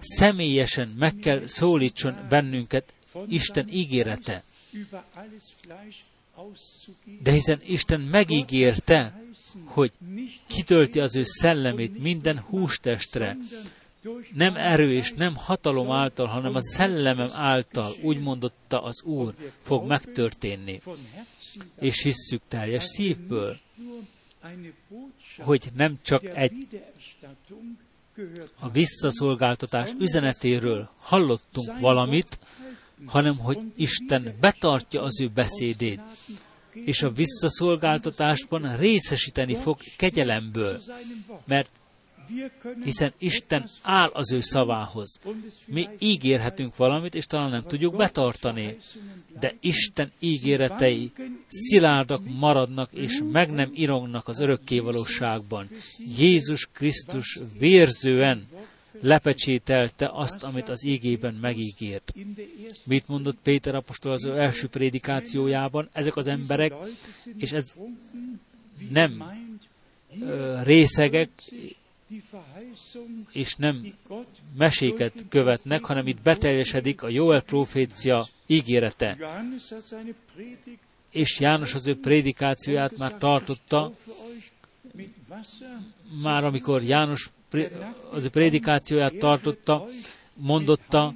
személyesen meg kell szólítson bennünket Isten ígérete. De hiszen Isten megígérte, hogy kitölti az ő szellemét minden hústestre, nem erő és nem hatalom által, hanem a szellemem által, úgy mondotta az Úr, fog megtörténni. És hisszük teljes szívből, hogy nem csak egy a visszaszolgáltatás üzenetéről hallottunk valamit, hanem hogy Isten betartja az ő beszédét, és a visszaszolgáltatásban részesíteni fog kegyelemből, mert hiszen Isten áll az ő szavához. Mi ígérhetünk valamit, és talán nem tudjuk betartani, de Isten ígéretei szilárdak maradnak, és meg nem irongnak az örökkévalóságban. Jézus Krisztus vérzően lepecsételte azt, amit az ígében megígért. Mit mondott Péter apostol az ő első prédikációjában? Ezek az emberek, és ez nem részegek, és nem meséket követnek, hanem itt beteljesedik a Joel profécia ígérete. És János az ő prédikációját már tartotta, már amikor János az ő prédikációját tartotta, mondotta,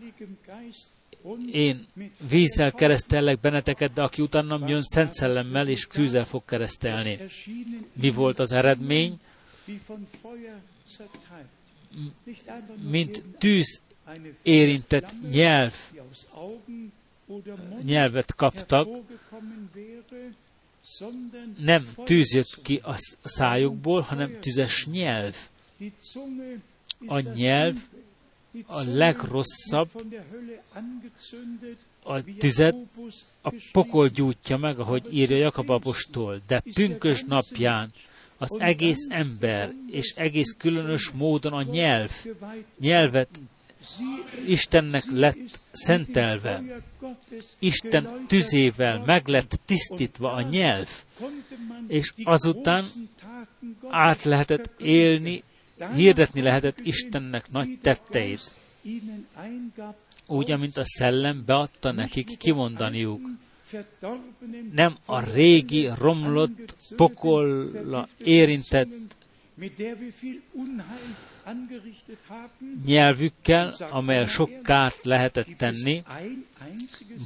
én vízzel keresztellek benneteket, de aki utánam jön, szent szellemmel és tűzzel fog keresztelni. Mi volt az eredmény? Mint tűz érintett nyelv, nyelvet kaptak, nem tűz jött ki a szájukból, hanem tüzes nyelv. A nyelv a legrosszabb, a tüzet a pokol gyújtja meg, ahogy írja Jakab apostol, de pünkös napján az egész ember, és egész különös módon a nyelv, nyelvet Istennek lett szentelve, Isten tüzével meg lett tisztítva a nyelv, és azután át lehetett élni, hirdetni lehetett Istennek nagy tetteit, úgy, amint a szellem beadta nekik kimondaniuk. Nem a régi, romlott, pokolla érintett nyelvükkel, amelyel sok kárt lehetett tenni,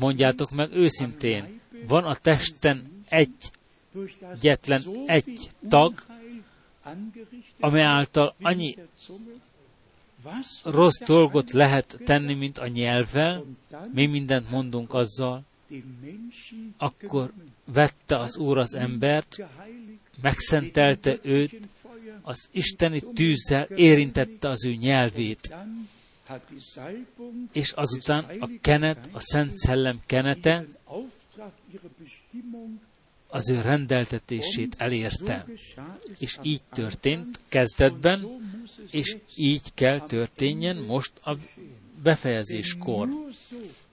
mondjátok meg őszintén, van a testen egy, egyetlen egy tag, amely által annyi rossz dolgot lehet tenni, mint a nyelvvel, mi mindent mondunk azzal, akkor vette az Úr az embert, megszentelte őt, az isteni tűzzel érintette az ő nyelvét, és azután a kenet, a Szent Szellem kenete az ő rendeltetését elérte. És így történt kezdetben, és így kell történjen most a befejezéskor.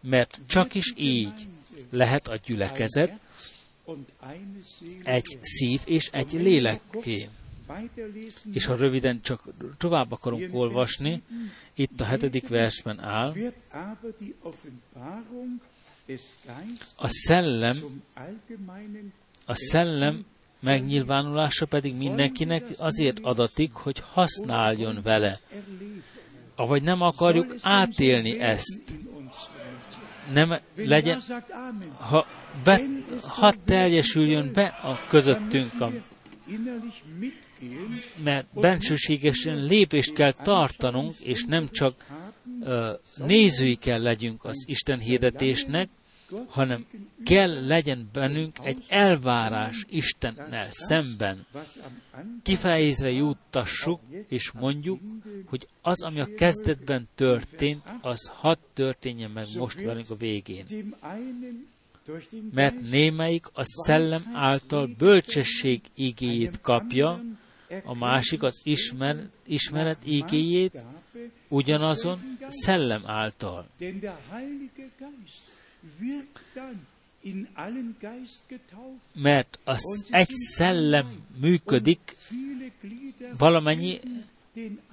Mert csak is így lehet a gyülekezet egy szív és egy lélekké. És ha röviden csak tovább akarunk olvasni, itt a hetedik versben áll, a szellem, a szellem megnyilvánulása pedig mindenkinek azért adatik, hogy használjon vele. Avagy nem akarjuk átélni ezt. Nem legyen, ha be, hadd teljesüljön be a közöttünk a mert bensőségesen lépést kell tartanunk, és nem csak uh, nézői kell legyünk az Isten hirdetésnek, hanem kell legyen bennünk egy elvárás Istennel szemben. Kifejezre juttassuk, és mondjuk, hogy az, ami a kezdetben történt, az hadd történjen meg most velünk a végén mert némelyik a szellem által bölcsesség igéjét kapja, a másik az ismer, ismeret igéjét ugyanazon szellem által. Mert az egy szellem működik valamennyi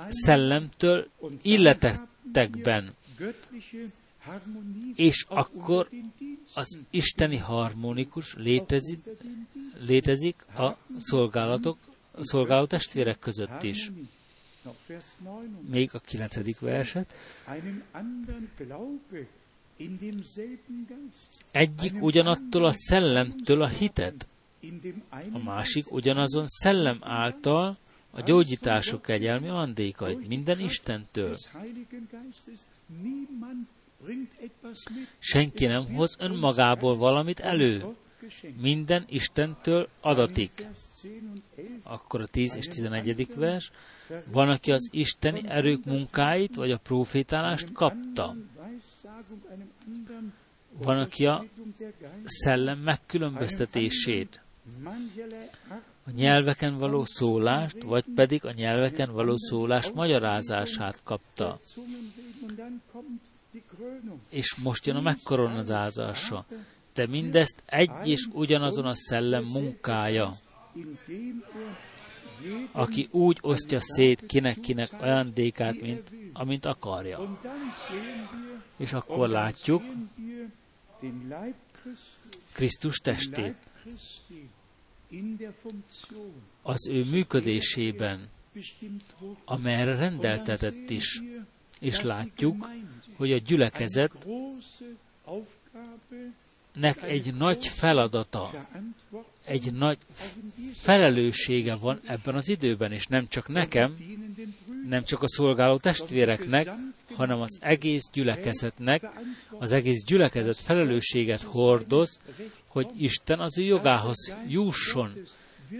szellemtől illetettekben és akkor az isteni harmonikus létezik, létezik a szolgálatok, a szolgáló testvérek között is. Még a kilencedik verset. Egyik ugyanattól a szellemtől a hitet, a másik ugyanazon szellem által a gyógyítások kegyelmi andékait, minden Istentől. Senki nem hoz önmagából valamit elő. Minden Istentől adatik. Akkor a 10 és 11. vers. Van, aki az isteni erők munkáit, vagy a profétálást kapta. Van, aki a szellem megkülönböztetését, a nyelveken való szólást, vagy pedig a nyelveken való szólás magyarázását kapta és most jön a megkoronazázása. De mindezt egy és ugyanazon a szellem munkája, aki úgy osztja szét kinek-kinek ajándékát, mint amint akarja. És akkor látjuk Krisztus testét az ő működésében, amelyre rendeltetett is. És látjuk, hogy a gyülekezetnek egy nagy feladata, egy nagy felelőssége van ebben az időben, és nem csak nekem, nem csak a szolgáló testvéreknek, hanem az egész gyülekezetnek, az egész gyülekezet felelősséget hordoz, hogy Isten az ő jogához jusson,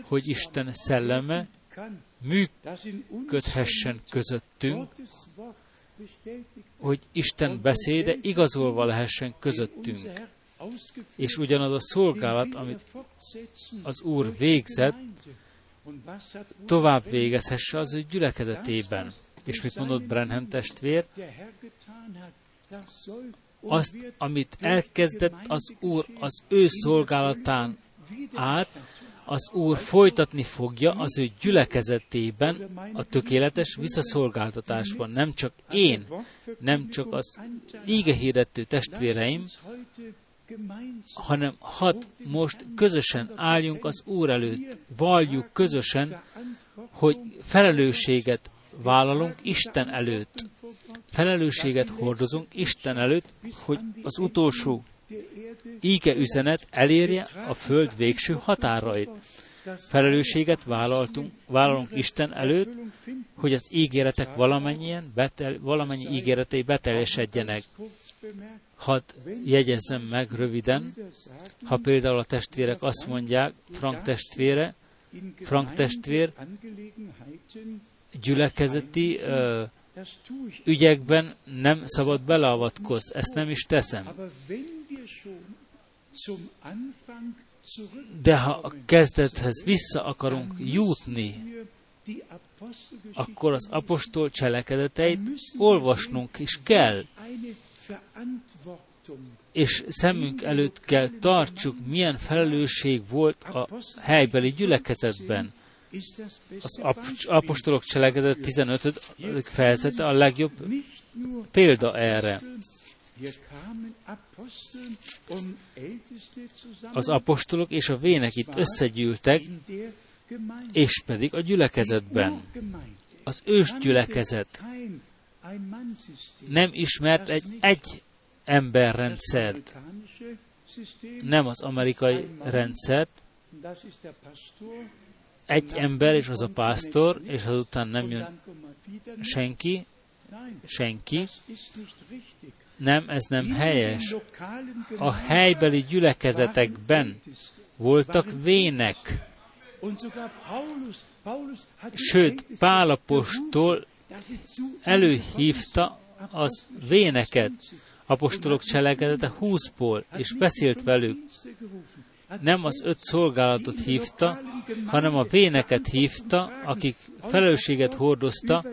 hogy Isten szelleme működhessen közöttünk, hogy Isten beszéde igazolva lehessen közöttünk. És ugyanaz a szolgálat, amit az Úr végzett, tovább végezhesse az ő gyülekezetében. És mit mondott Brenham testvér? Azt, amit elkezdett az Úr az ő szolgálatán át, az Úr folytatni fogja az ő gyülekezetében a tökéletes visszaszolgáltatásban. Nem csak én, nem csak az ígehirdető testvéreim, hanem hat most közösen álljunk az Úr előtt, valljuk közösen, hogy felelősséget vállalunk Isten előtt. Felelősséget hordozunk Isten előtt, hogy az utolsó íge üzenet elérje a föld végső határait. Felelősséget vállaltunk, vállalunk Isten előtt, hogy az ígéretek valamennyien, betel, valamennyi ígéretei beteljesedjenek. Hadd jegyezzem meg röviden, ha például a testvérek azt mondják, Frank testvére, Frank testvér gyülekezeti ö, ügyekben nem szabad beleavatkozni, ezt nem is teszem. De ha a kezdethez vissza akarunk jutni, akkor az apostol cselekedeteit olvasnunk is kell. És szemünk előtt kell tartsuk, milyen felelősség volt a helybeli gyülekezetben. Az apostolok cselekedet 15. fejezete a legjobb példa erre. Az apostolok és a vének itt összegyűltek, és pedig a gyülekezetben. Az ős gyülekezet nem ismert egy, egy emberrendszert, nem az amerikai rendszert, egy ember, és az a pásztor, és azután nem jön senki, senki. Nem, ez nem helyes. A helybeli gyülekezetekben voltak vének. Sőt, Pálapostól előhívta az véneket, apostolok cselekedete húszból, és beszélt velük. Nem az öt szolgálatot hívta, hanem a véneket hívta, akik felelősséget hordozta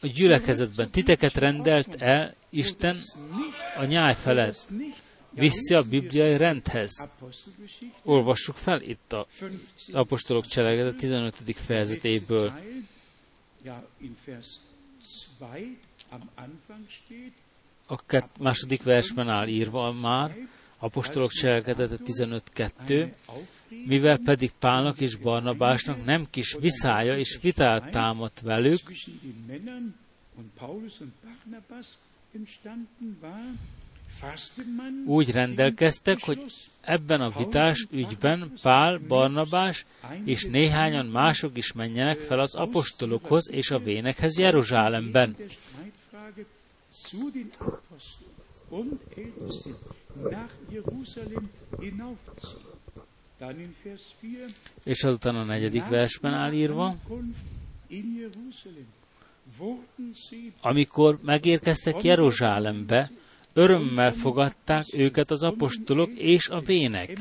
a gyülekezetben. Titeket rendelt el Isten a nyáj felett. Vissza a bibliai rendhez. Olvassuk fel itt a apostolok cselekedet 15. fejezetéből. A második versben áll írva már, apostolok cselekedete 15.2, mivel pedig Pálnak és Barnabásnak nem kis viszája és vitát támadt velük, úgy rendelkeztek, hogy ebben a vitás ügyben Pál, Barnabás és néhányan mások is menjenek fel az apostolokhoz és a vénekhez Jeruzsálemben. És azután a negyedik versben áll írva, amikor megérkeztek Jeruzsálembe, örömmel fogadták őket az apostolok és a vének.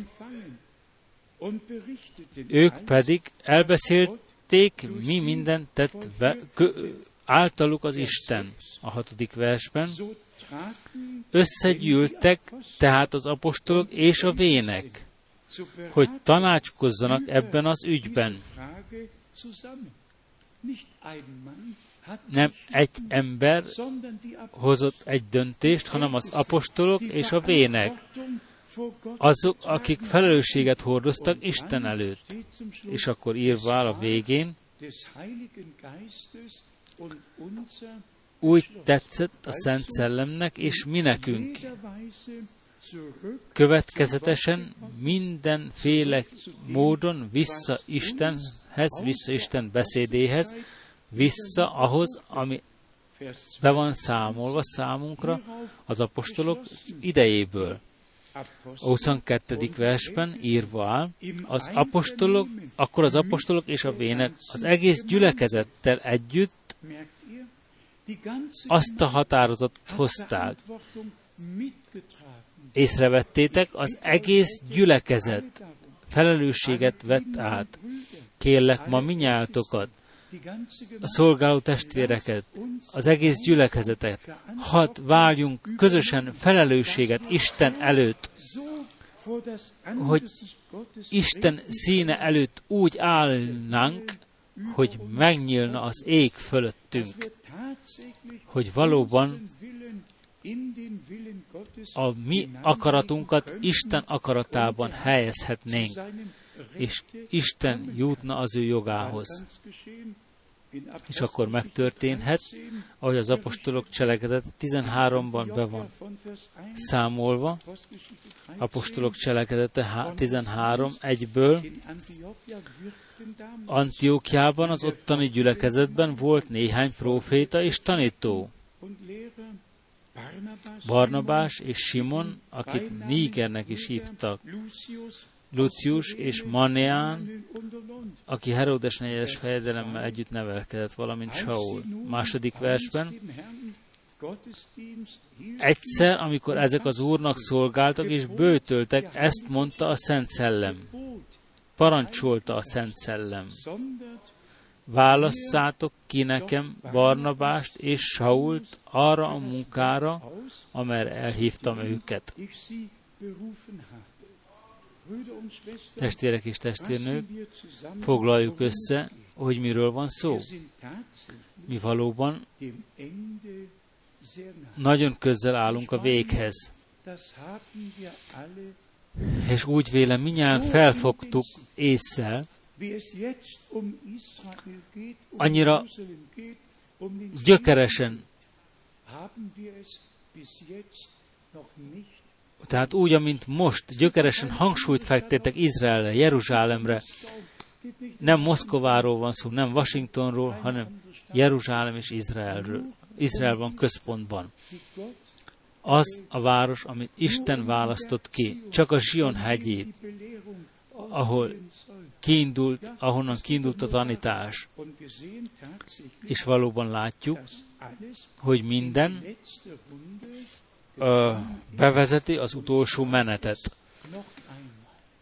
Ők pedig elbeszélték, mi mindent tett kö, általuk az Isten. A hatodik versben. Összegyűltek tehát az apostolok és a vének, hogy tanácskozzanak ebben az ügyben. Nem egy ember hozott egy döntést, hanem az apostolok és a vének. Azok, akik felelősséget hordoztak Isten előtt. És akkor írva a végén, úgy tetszett a Szent Szellemnek, és mi nekünk. Következetesen mindenféle módon vissza Istenhez, vissza Isten beszédéhez, vissza ahhoz, ami be van számolva számunkra az apostolok idejéből. A 22. versben írva áll, az apostolok, akkor az apostolok és a vének az egész gyülekezettel együtt azt a határozatot hozták. Észrevettétek, az egész gyülekezet felelősséget vett át. Kérlek ma minnyáltokat, a szolgáló testvéreket, az egész gyülekezetet, hadd váljunk közösen felelősséget Isten előtt, hogy Isten színe előtt úgy állnánk, hogy megnyílna az ég fölöttünk, hogy valóban a mi akaratunkat Isten akaratában helyezhetnénk, és Isten jutna az ő jogához. És akkor megtörténhet, ahogy az apostolok cselekedet 13-ban be van számolva, apostolok cselekedete 13, egyből, Antiókiában, az ottani gyülekezetben volt néhány próféta és tanító. Barnabás és Simon, akit Nígernek is hívtak, Lucius és Maneán, aki Herodes negyedes fejedelemmel együtt nevelkedett, valamint Saul. Második versben, Egyszer, amikor ezek az úrnak szolgáltak és bőtöltek, ezt mondta a Szent Szellem. Parancsolta a Szent Szellem. Válasszátok ki nekem Barnabást és Sault arra a munkára, amerre elhívtam őket. Testvérek és testvérnők, foglaljuk össze, hogy miről van szó. Mi valóban nagyon közel állunk a véghez. És úgy vélem, minnyáján felfogtuk észszel, annyira gyökeresen tehát úgy, amint most gyökeresen hangsúlyt fektettek Izraelre, Jeruzsálemre, nem Moszkováról van szó, nem Washingtonról, hanem Jeruzsálem és Izraelről. Izrael van központban. Az a város, amit Isten választott ki, csak a Zsion hegyét, ahol kiindult, ahonnan kiindult a tanítás. És valóban látjuk, hogy minden ö, bevezeti az utolsó menetet.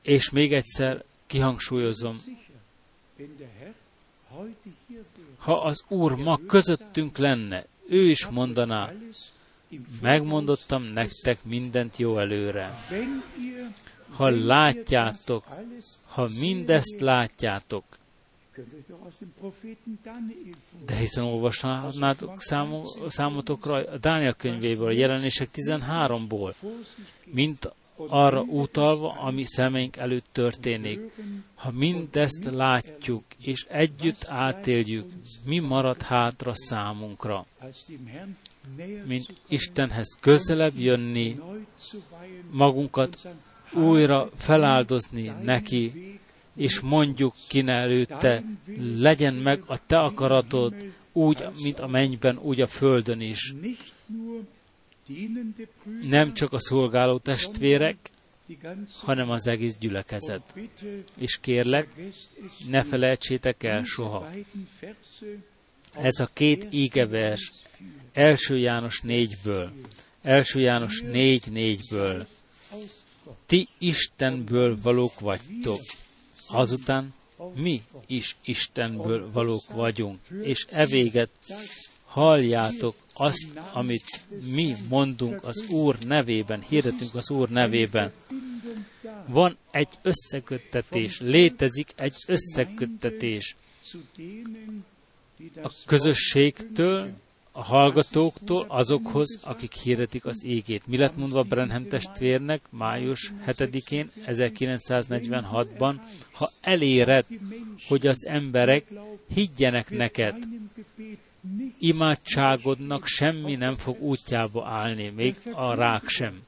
És még egyszer kihangsúlyozom, ha az Úr ma közöttünk lenne, ő is mondaná, megmondottam nektek mindent jó előre. Ha látjátok, ha mindezt látjátok, de hiszen olvasnátok számotokra a Dániel könyvéből, a jelenések 13-ból, mint arra utalva, ami szemeink előtt történik. Ha mindezt látjuk, és együtt átéljük, mi marad hátra számunkra, mint Istenhez közelebb jönni, magunkat újra feláldozni neki, és mondjuk ki előtte, legyen meg a te akaratod, úgy, mint a mennyben, úgy a földön is. Nem csak a szolgáló testvérek, hanem az egész gyülekezet. És kérlek, ne felejtsétek el soha. Ez a két ígevers, első János négyből, első János négy négyből. Ti Istenből valók vagytok, azután mi is Istenből valók vagyunk, és evéget halljátok azt, amit mi mondunk az Úr nevében, hirdetünk az Úr nevében. Van egy összeköttetés, létezik egy összeköttetés a közösségtől a hallgatóktól azokhoz, akik hirdetik az égét. Mi lett mondva Brenham testvérnek május 7-én 1946-ban, ha eléred, hogy az emberek higgyenek neked, imádságodnak semmi nem fog útjába állni, még a rák sem.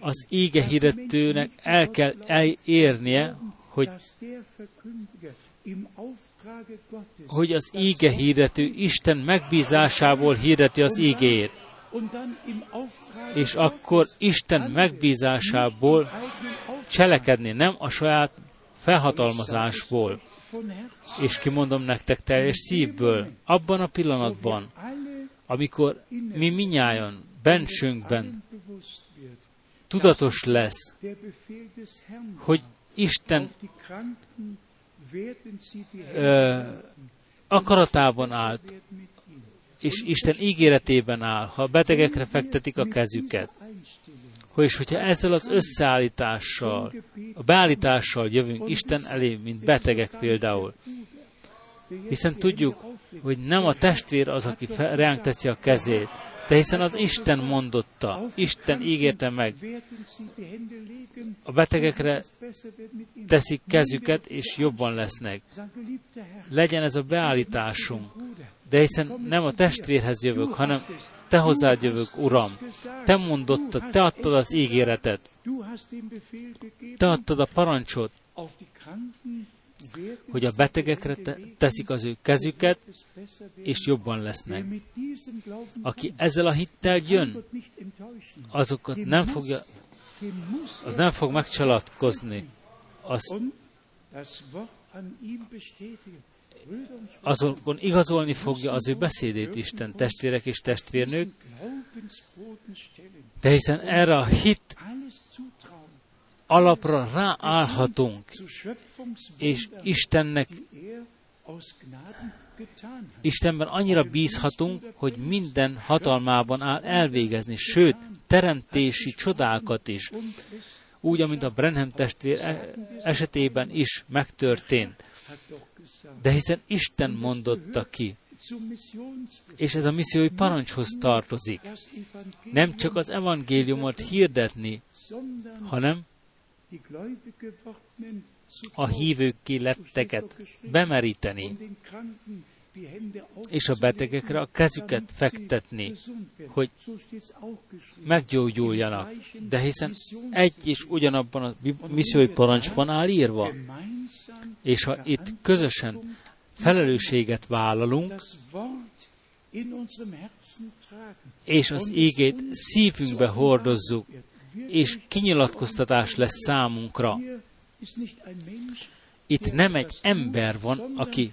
Az íge hirdetőnek el kell elérnie, hogy, hogy az íge hirdető Isten megbízásából hirdeti az ígét. És akkor Isten megbízásából cselekedni, nem a saját felhatalmazásból. És kimondom nektek teljes szívből, abban a pillanatban, amikor mi minnyáján bensünkben tudatos lesz, hogy Isten ö, akaratában állt, és Isten ígéretében áll, ha betegekre fektetik a kezüket, hogy hogyha ezzel az összeállítással, a beállítással jövünk Isten elé, mint betegek például, hiszen tudjuk, hogy nem a testvér az, aki ránk teszi a kezét, de hiszen az Isten mondotta, Isten ígérte meg, a betegekre teszik kezüket, és jobban lesznek. Legyen ez a beállításunk. De hiszen nem a testvérhez jövök, hanem te hozzád jövök, Uram. Te mondottad, te adtad az ígéretet. Te adtad a parancsot, hogy a betegekre te- teszik az ő kezüket, és jobban lesznek. Aki ezzel a hittel jön, azokat nem fogja, az nem fog megcsalatkozni. Az, azokon igazolni fogja az ő beszédét Isten, testvérek és testvérnők, de hiszen erre a hit alapra ráállhatunk, és Istennek Istenben annyira bízhatunk, hogy minden hatalmában áll elvégezni, sőt, teremtési csodákat is, úgy, amint a Brenham testvér e- esetében is megtörtént. De hiszen Isten mondotta ki, és ez a missziói parancshoz tartozik. Nem csak az evangéliumot hirdetni, hanem a hívők letteket bemeríteni, és a betegekre a kezüket fektetni, hogy meggyógyuljanak. De hiszen egy és ugyanabban a missziói parancsban áll írva. És ha itt közösen felelősséget vállalunk, és az ígét szívünkbe hordozzuk, és kinyilatkoztatás lesz számunkra. Itt nem egy ember van, aki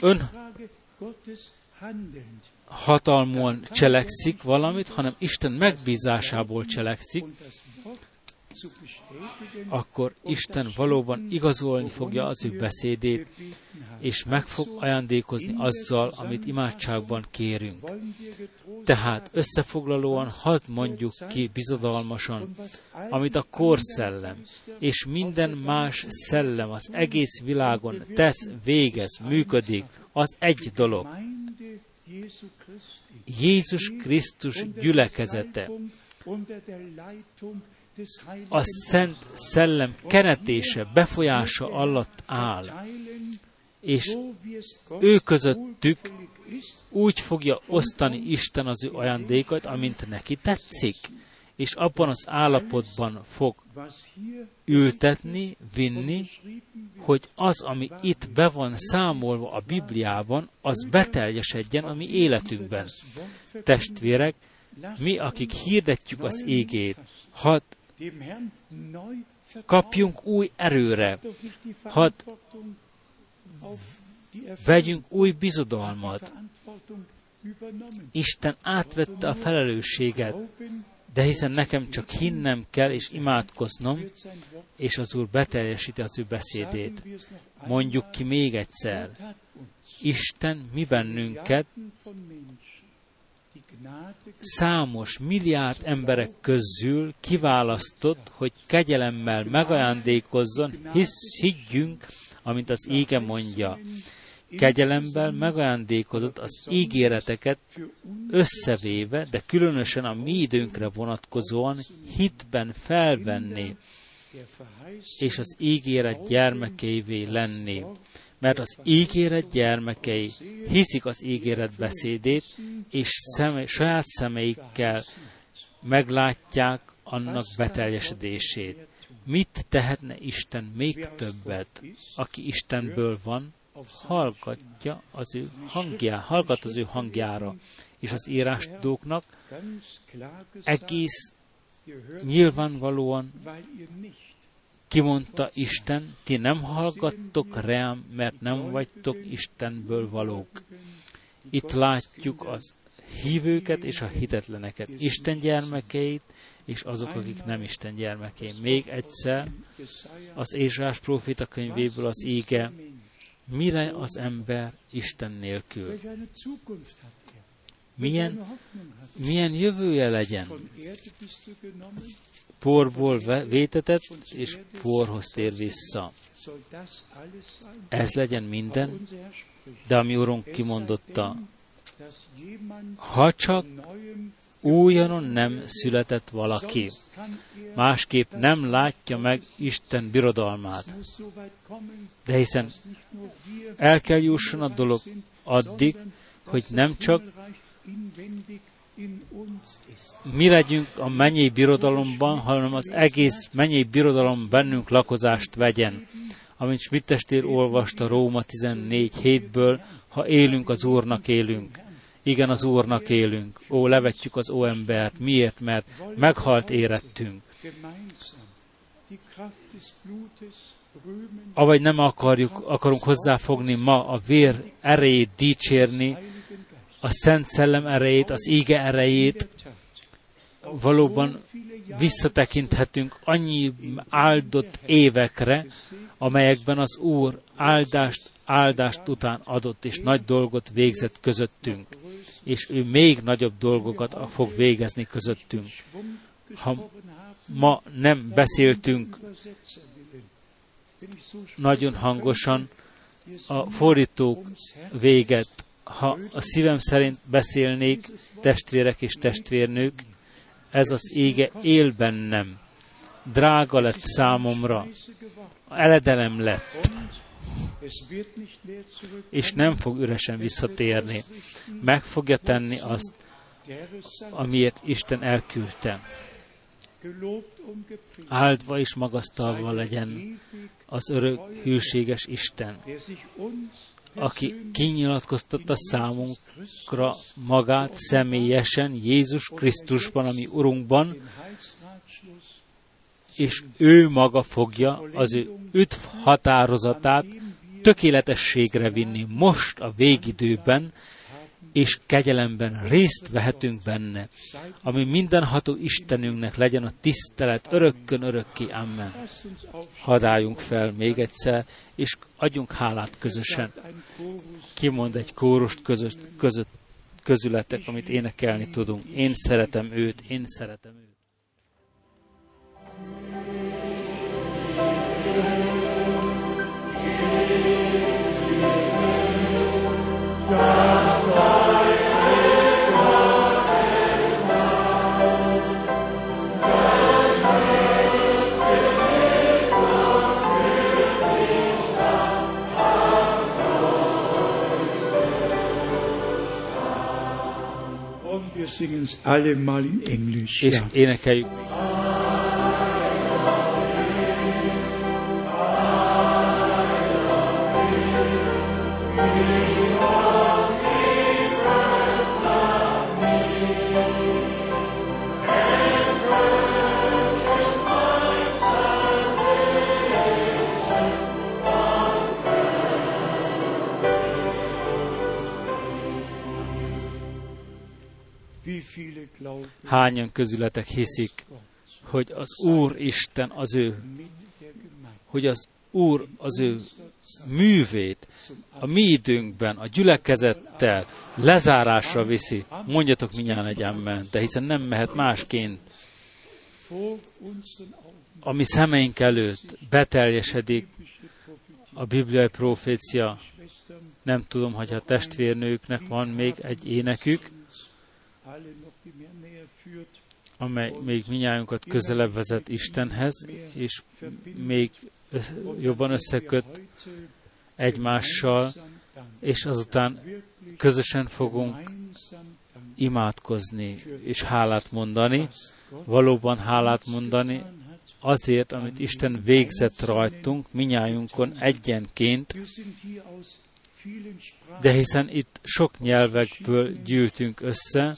ön hatalmon cselekszik valamit, hanem Isten megbízásából cselekszik, akkor Isten valóban igazolni fogja az ő beszédét, és meg fog ajándékozni azzal, amit imádságban kérünk. Tehát összefoglalóan hadd mondjuk ki bizodalmasan, amit a korszellem és minden más szellem az egész világon tesz, végez, működik, az egy dolog. Jézus Krisztus gyülekezete a Szent Szellem keretése, befolyása alatt áll, és ő közöttük úgy fogja osztani Isten az ő ajándékot, amint neki tetszik, és abban az állapotban fog ültetni, vinni, hogy az, ami itt be van számolva a Bibliában, az beteljesedjen a mi életünkben. Testvérek, mi, akik hirdetjük az égét, hadd kapjunk új erőre, hadd vegyünk új bizodalmat. Isten átvette a felelősséget, de hiszen nekem csak hinnem kell és imádkoznom, és az Úr beteljesíti az ő beszédét. Mondjuk ki még egyszer, Isten mi bennünket számos milliárd emberek közül kiválasztott, hogy kegyelemmel megajándékozzon, hisz, higgyünk, amint az ége mondja. Kegyelemben megajándékozott az ígéreteket összevéve, de különösen a mi időnkre vonatkozóan hitben felvenni, és az ígéret gyermekeivé lenni. Mert az ígéret gyermekei hiszik az ígéret beszédét, és szeme, saját szemeikkel meglátják annak beteljesedését. Mit tehetne Isten még többet, aki Istenből van, hallgatja az ő hangjá, hallgat az ő hangjára, és az írástudóknak egész nyilvánvalóan kimondta Isten, ti nem hallgattok rám, mert nem vagytok Istenből valók. Itt látjuk az hívőket és a hitetleneket, Isten gyermekeit, és azok, akik nem Isten gyermekei. Még egyszer az Ézsás profita könyvéből az ége, mire az ember Isten nélkül? Milyen, milyen jövője legyen? Porból vétetett, és porhoz tér vissza. Ez legyen minden, de ami Urunk kimondotta, ha csak újonnan nem született valaki, másképp nem látja meg Isten birodalmát. De hiszen el kell jusson a dolog addig, hogy nem csak mi legyünk a mennyei birodalomban, hanem az egész mennyei birodalom bennünk lakozást vegyen. Amint Schmittestér olvasta Róma 14 hétből, ha élünk, az Úrnak élünk. Igen, az Úrnak élünk. Ó, levetjük az ó embert. Miért? Mert meghalt érettünk. Avagy nem akarjuk, akarunk hozzáfogni ma a vér erejét dicsérni, a Szent Szellem erejét, az íge erejét, valóban visszatekinthetünk annyi áldott évekre, amelyekben az Úr áldást, áldást után adott, és nagy dolgot végzett közöttünk és ő még nagyobb dolgokat fog végezni közöttünk. Ha ma nem beszéltünk nagyon hangosan a fordítók véget, ha a szívem szerint beszélnék, testvérek és testvérnők, ez az ége él bennem. Drága lett számomra, eledelem lett, és nem fog üresen visszatérni meg fogja tenni azt, amiért Isten elküldte. Áldva és magasztalva legyen az örök hűséges Isten, aki kinyilatkoztatta számunkra magát személyesen Jézus Krisztusban, ami Urunkban, és ő maga fogja az ő üdv határozatát tökéletességre vinni. Most a végidőben, és kegyelemben részt vehetünk benne, ami mindenható Istenünknek legyen a tisztelet örökkön örökké. Amen. Hadáljunk fel még egyszer, és adjunk hálát közösen. Kimond egy kórust közös, között, közületek, amit énekelni tudunk. Én szeretem őt, én szeretem őt. Singen es alle mal in Englisch. És ja. énekeljük Hányan közületek hiszik, hogy az Úr Isten az ő, hogy az Úr az ő művét a mi időnkben, a gyülekezettel lezárásra viszi. Mondjatok minnyáján egy amen, de hiszen nem mehet másként. A mi szemeink előtt beteljesedik a bibliai profécia. Nem tudom, hogy a testvérnőknek van még egy énekük, amely még minnyájunkat közelebb vezet Istenhez, és még jobban összeköt egymással, és azután közösen fogunk imádkozni és hálát mondani, valóban hálát mondani azért, amit Isten végzett rajtunk, minnyájunkon egyenként, de hiszen itt sok nyelvekből gyűltünk össze,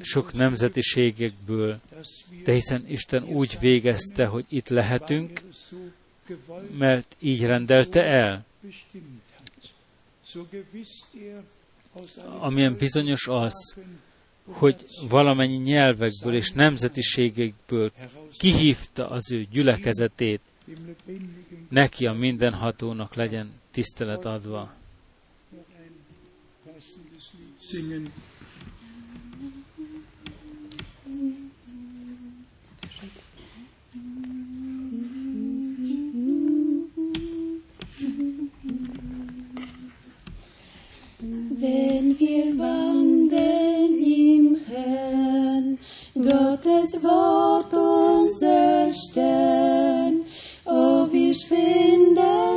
sok nemzetiségekből, de hiszen Isten úgy végezte, hogy itt lehetünk, mert így rendelte el. Amilyen bizonyos az, hogy valamennyi nyelvekből és nemzetiségekből kihívta az ő gyülekezetét, neki a mindenhatónak legyen tisztelet adva. jedes Wort uns stehen, ob oh, wir finden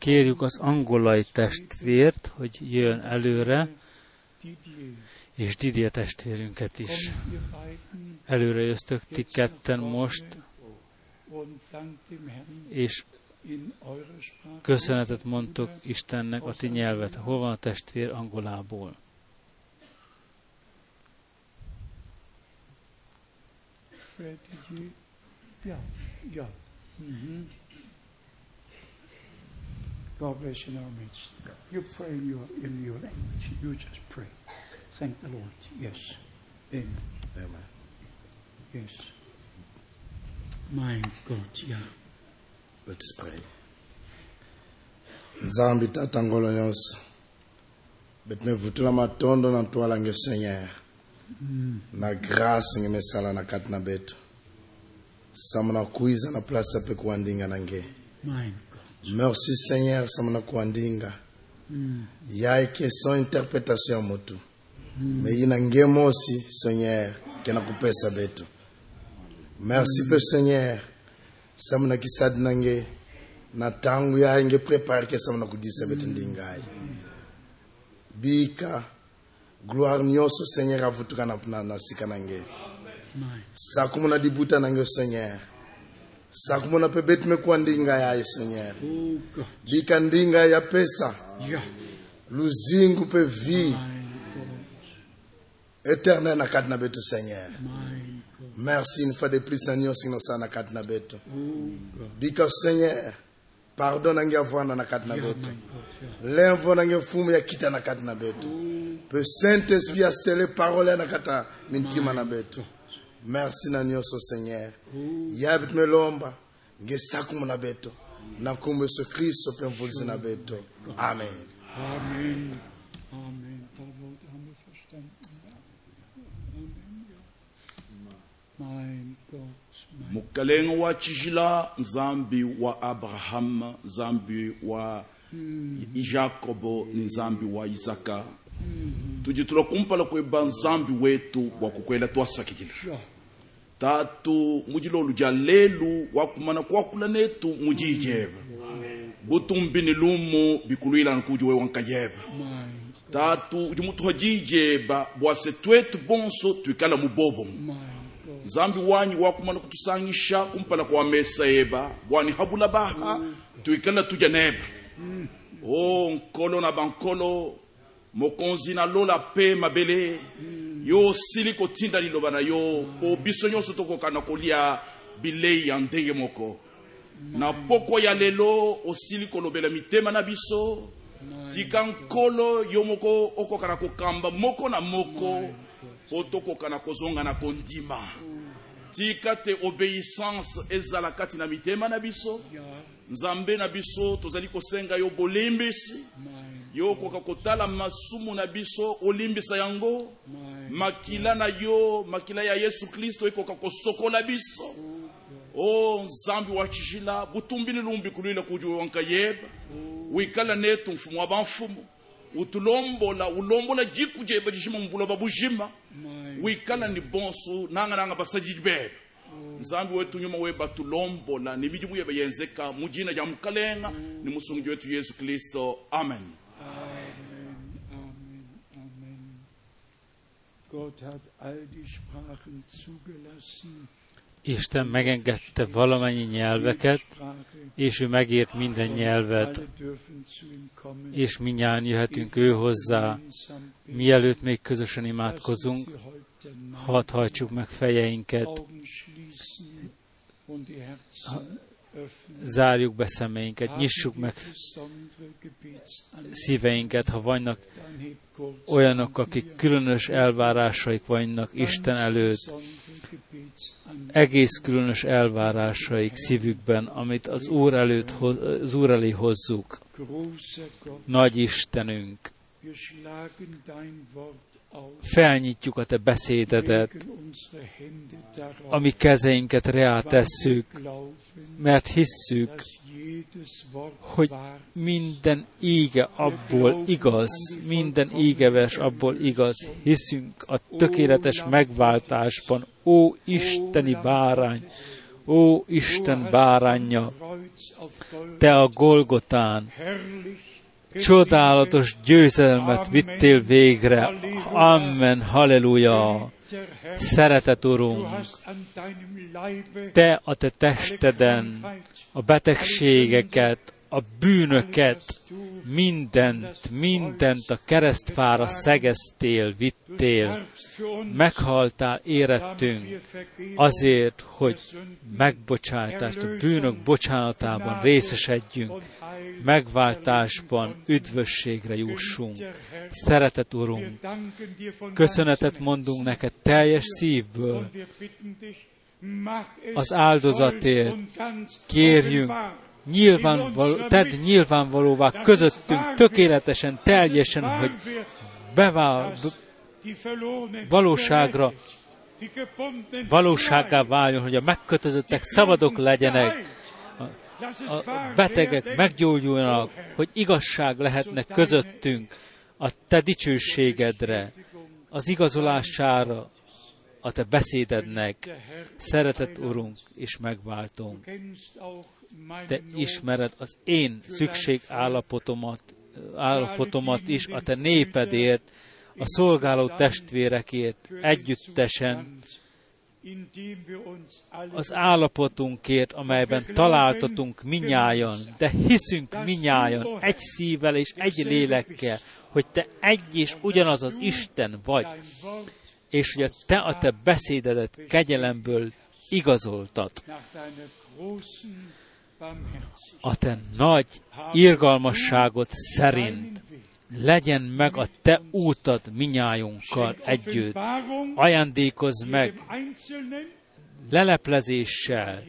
kérjük az angolai testvért, hogy jön előre, és Didier testvérünket is. Előre jöztök ti ketten most, és köszönetet mondtok Istennek a ti nyelvet. Hol van a testvér Angolából? Ja, ja. Mhm. God bless you in our midst. You pray in your, in your language. You just pray. Thank the Lord. Yes. Amen. Amen. Yes. Mein Gott, ja. Let us pray. nzambi tata ngolo nyonso betimevutula matondo na ntwala nge seigneur mm. na grâce nge mesala na kati na betu samu na kuiza na place ape kuandinga na nge. Merci Seigneur, Samana Kwandinga. Mm. Ya eke son interprétation ya motu. Mm. Me ina ngemo aussi Seigneur, kena kupesa betu. Merci mm. pe Seigneur, Samana kisad nange na tangu ya nge prepare ke Samana kudisa betu hmm. ndingai. Bika gloire nyonso Seigneur avutuka na na sika nange. Sa kumuna dibuta nange Seigneur. Sakumu na pe betu mekuwa ndinga yaye Gott. bika ndinga ya pesa. Luzingu pe vie éternel na kati na betu seigneur. Merci une fois de plus na nyonso inosa na kati na betu. Bika seigneur pardon na nge avwanda na kati na betu. lemvo na nge mfumu ya kita na kati na betu. Pe saint esprit asele parole na kati na mintima na betu merci na nyonso seigneur. Ya bitu milomba ngesakumu na beto. Na amen, amen. amen. mukalenga wa tshijila nzambi wa abrahama nzambi wa jakobo ni nzambi wa isaka. Tudi kumpala kweba nzambi wetu wa kukwela twasakidila tatu mujilolu dia lelu wakumana kuakula netu mujijeba butumbi ni lumu bikulwilana kuju we wankayeba tatu udi mutu hajijeba buase twetu bonso tuikala mubobomu nzambi wanyi wakumana kutusangisha kumpala kwa mesa eba bwani habula baha tuikala tudia neba. O nkolo na bankolo mokonzi na lola pe mabele. Yo sili kotinda liloba na yo. Po biso nyonso tokoka na kolia bilei ya ndenge moko. Na poko ya lelo osili kolobela mitema na biso. Tika nkolo yo moko okoka na kokamba moko na moko. Po tokoka na kozonga na kondima. Tika te obéissance ezala kati na mitema na biso. Nzambe na biso tozali kosenga yo bolimbisi mein, yo okoka kotala masumu na biso olimbisa yango. Mein, makila na yo makila ya yesu kristo ekoka kosokola biso. O nzambi wa tshila butumbi ni lumbi kulwila kuji wanka yeba wikala netu mfumu wa banfumu utulombola ulombola jiku jeba jishima mbula babujima mein, wikala ni bonso nanga nanga basajiji bebe nzambi wetu nyuma weba tulombola ni bijibu yeba yenzeka mujina ja mkalenga ni musungi wetu yesu kristo. Amen Amen, Isten megengedte valamennyi nyelveket, és ő megért minden nyelvet, és minnyáján jöhetünk ő hozzá. Mielőtt még közösen imádkozunk, hadd hajtsuk meg fejeinket, Zárjuk be szemeinket, nyissuk meg szíveinket, ha vannak olyanok, an akik különös elvárásaik vannak Isten előtt, egész különös elvárásaik szívükben, amit az Úr, előtt, az Úr elé hozzuk. Nagy Istenünk, felnyitjuk a Te beszédedet, Legen unsere Hände darauf, a mi kezeinket reá tesszük, mert hisszük, hogy minden íge abból igaz, minden ígevers abból igaz. Hiszünk a tökéletes megváltásban. Ó Isteni bárány, ó Isten Gold te a Golgotán csodálatos győzelmet vittél végre. Amen, halleluja. der Herr, Szeretet du Urunk, te a te testeden a betegségeket, a bűnöket, mindent, mindent a keresztfára szegeztél, vittél, meghaltál érettünk azért, hogy megbocsátást, a bűnök bocsánatában részesedjünk, megváltásban, üdvösségre jussunk. Szeretet Urunk, köszönetet mondunk neked teljes szívből, Az áldozatért kérjünk, offenbar nyilvánvaló, tedd nyilvánvalóvá közöttünk tökéletesen, teljesen, hogy bevál, valóságra, valóságá váljon, hogy a megkötözöttek szabadok legyenek, a betegek meggyógyuljanak, hogy igazság lehetnek közöttünk a te dicsőségedre, az igazolására, a te beszédednek. Szeretett Urunk és megváltunk. Te ismered az én szükségállapotomat állapotomat is, a te népedért, a szolgáló testvérekért együttesen, az állapotunkért, amelyben találtatunk minnyájan, de hiszünk minnyájan, egy szívvel és egy lélekkel, hogy te egy és ugyanaz az Isten vagy, és hogy te a te beszédedet kegyelemből igazoltad. A te nagy irgalmasságot szerint legyen meg a te útad minnyájunkkal együtt. Ajándékozz meg leleplezéssel,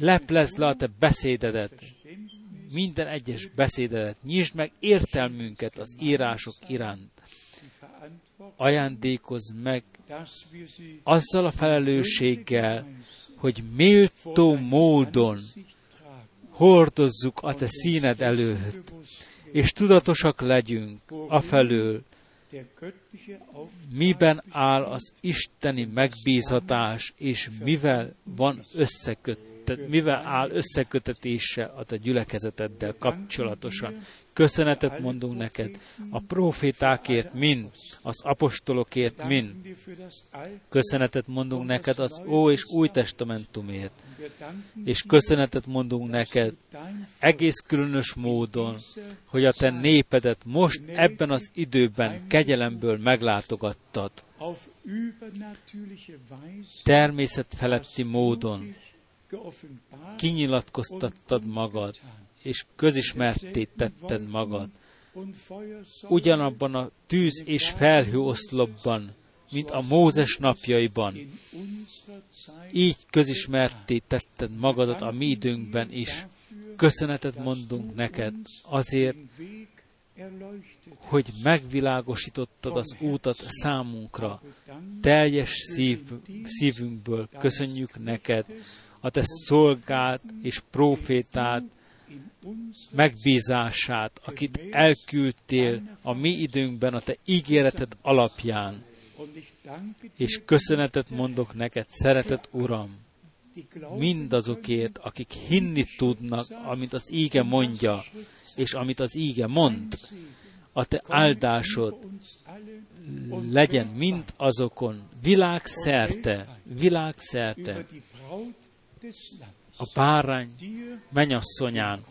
leplezd le a te beszédedet, minden egyes beszédedet, nyisd meg értelmünket az írások iránt. Ajándékozz meg azzal a felelősséggel, hogy méltó módon hordozzuk a te színed előtt, és tudatosak legyünk afelől, miben áll az isteni megbízhatás, és mivel van összekötet, mivel áll összekötetése a te gyülekezeteddel kapcsolatosan. Köszönetet mondunk neked a profétákért mind, az apostolokért mind. Köszönetet mondunk neked az Ó és Új Testamentumért. És köszönetet mondunk neked egész különös módon, hogy a te népedet most ebben az időben kegyelemből meglátogattad. Természetfeletti módon kinyilatkoztattad magad, és közismerté tetted magad. Ugyanabban a tűz és felhő oszlopban, mint a Mózes napjaiban. Így közismerté tetted magadat a mi időnkben is. Köszönetet mondunk neked azért, hogy megvilágosítottad az útat számunkra. Teljes szív, szívünkből köszönjük neked a te szolgád és profétád megbízását, akit elküldtél a mi időnkben a te ígéreted alapján. És köszönetet mondok neked, szeretett Uram, mindazokért, akik hinni tudnak, amit az íge mondja, és amit az íge mond. A te áldásod legyen mind azokon, világszerte, világszerte, a párány menyasszonyán.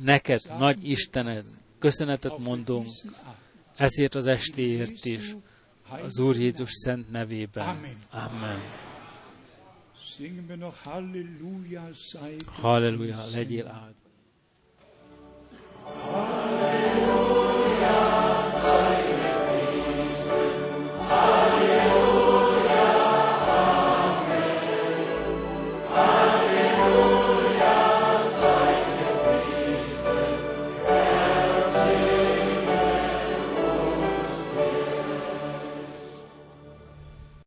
Neked, nagy Istened, köszönetet mondunk ezért az estéért is, az Úr Jézus szent nevében. Amen. Halleluja, legyél áldva. Halleluja.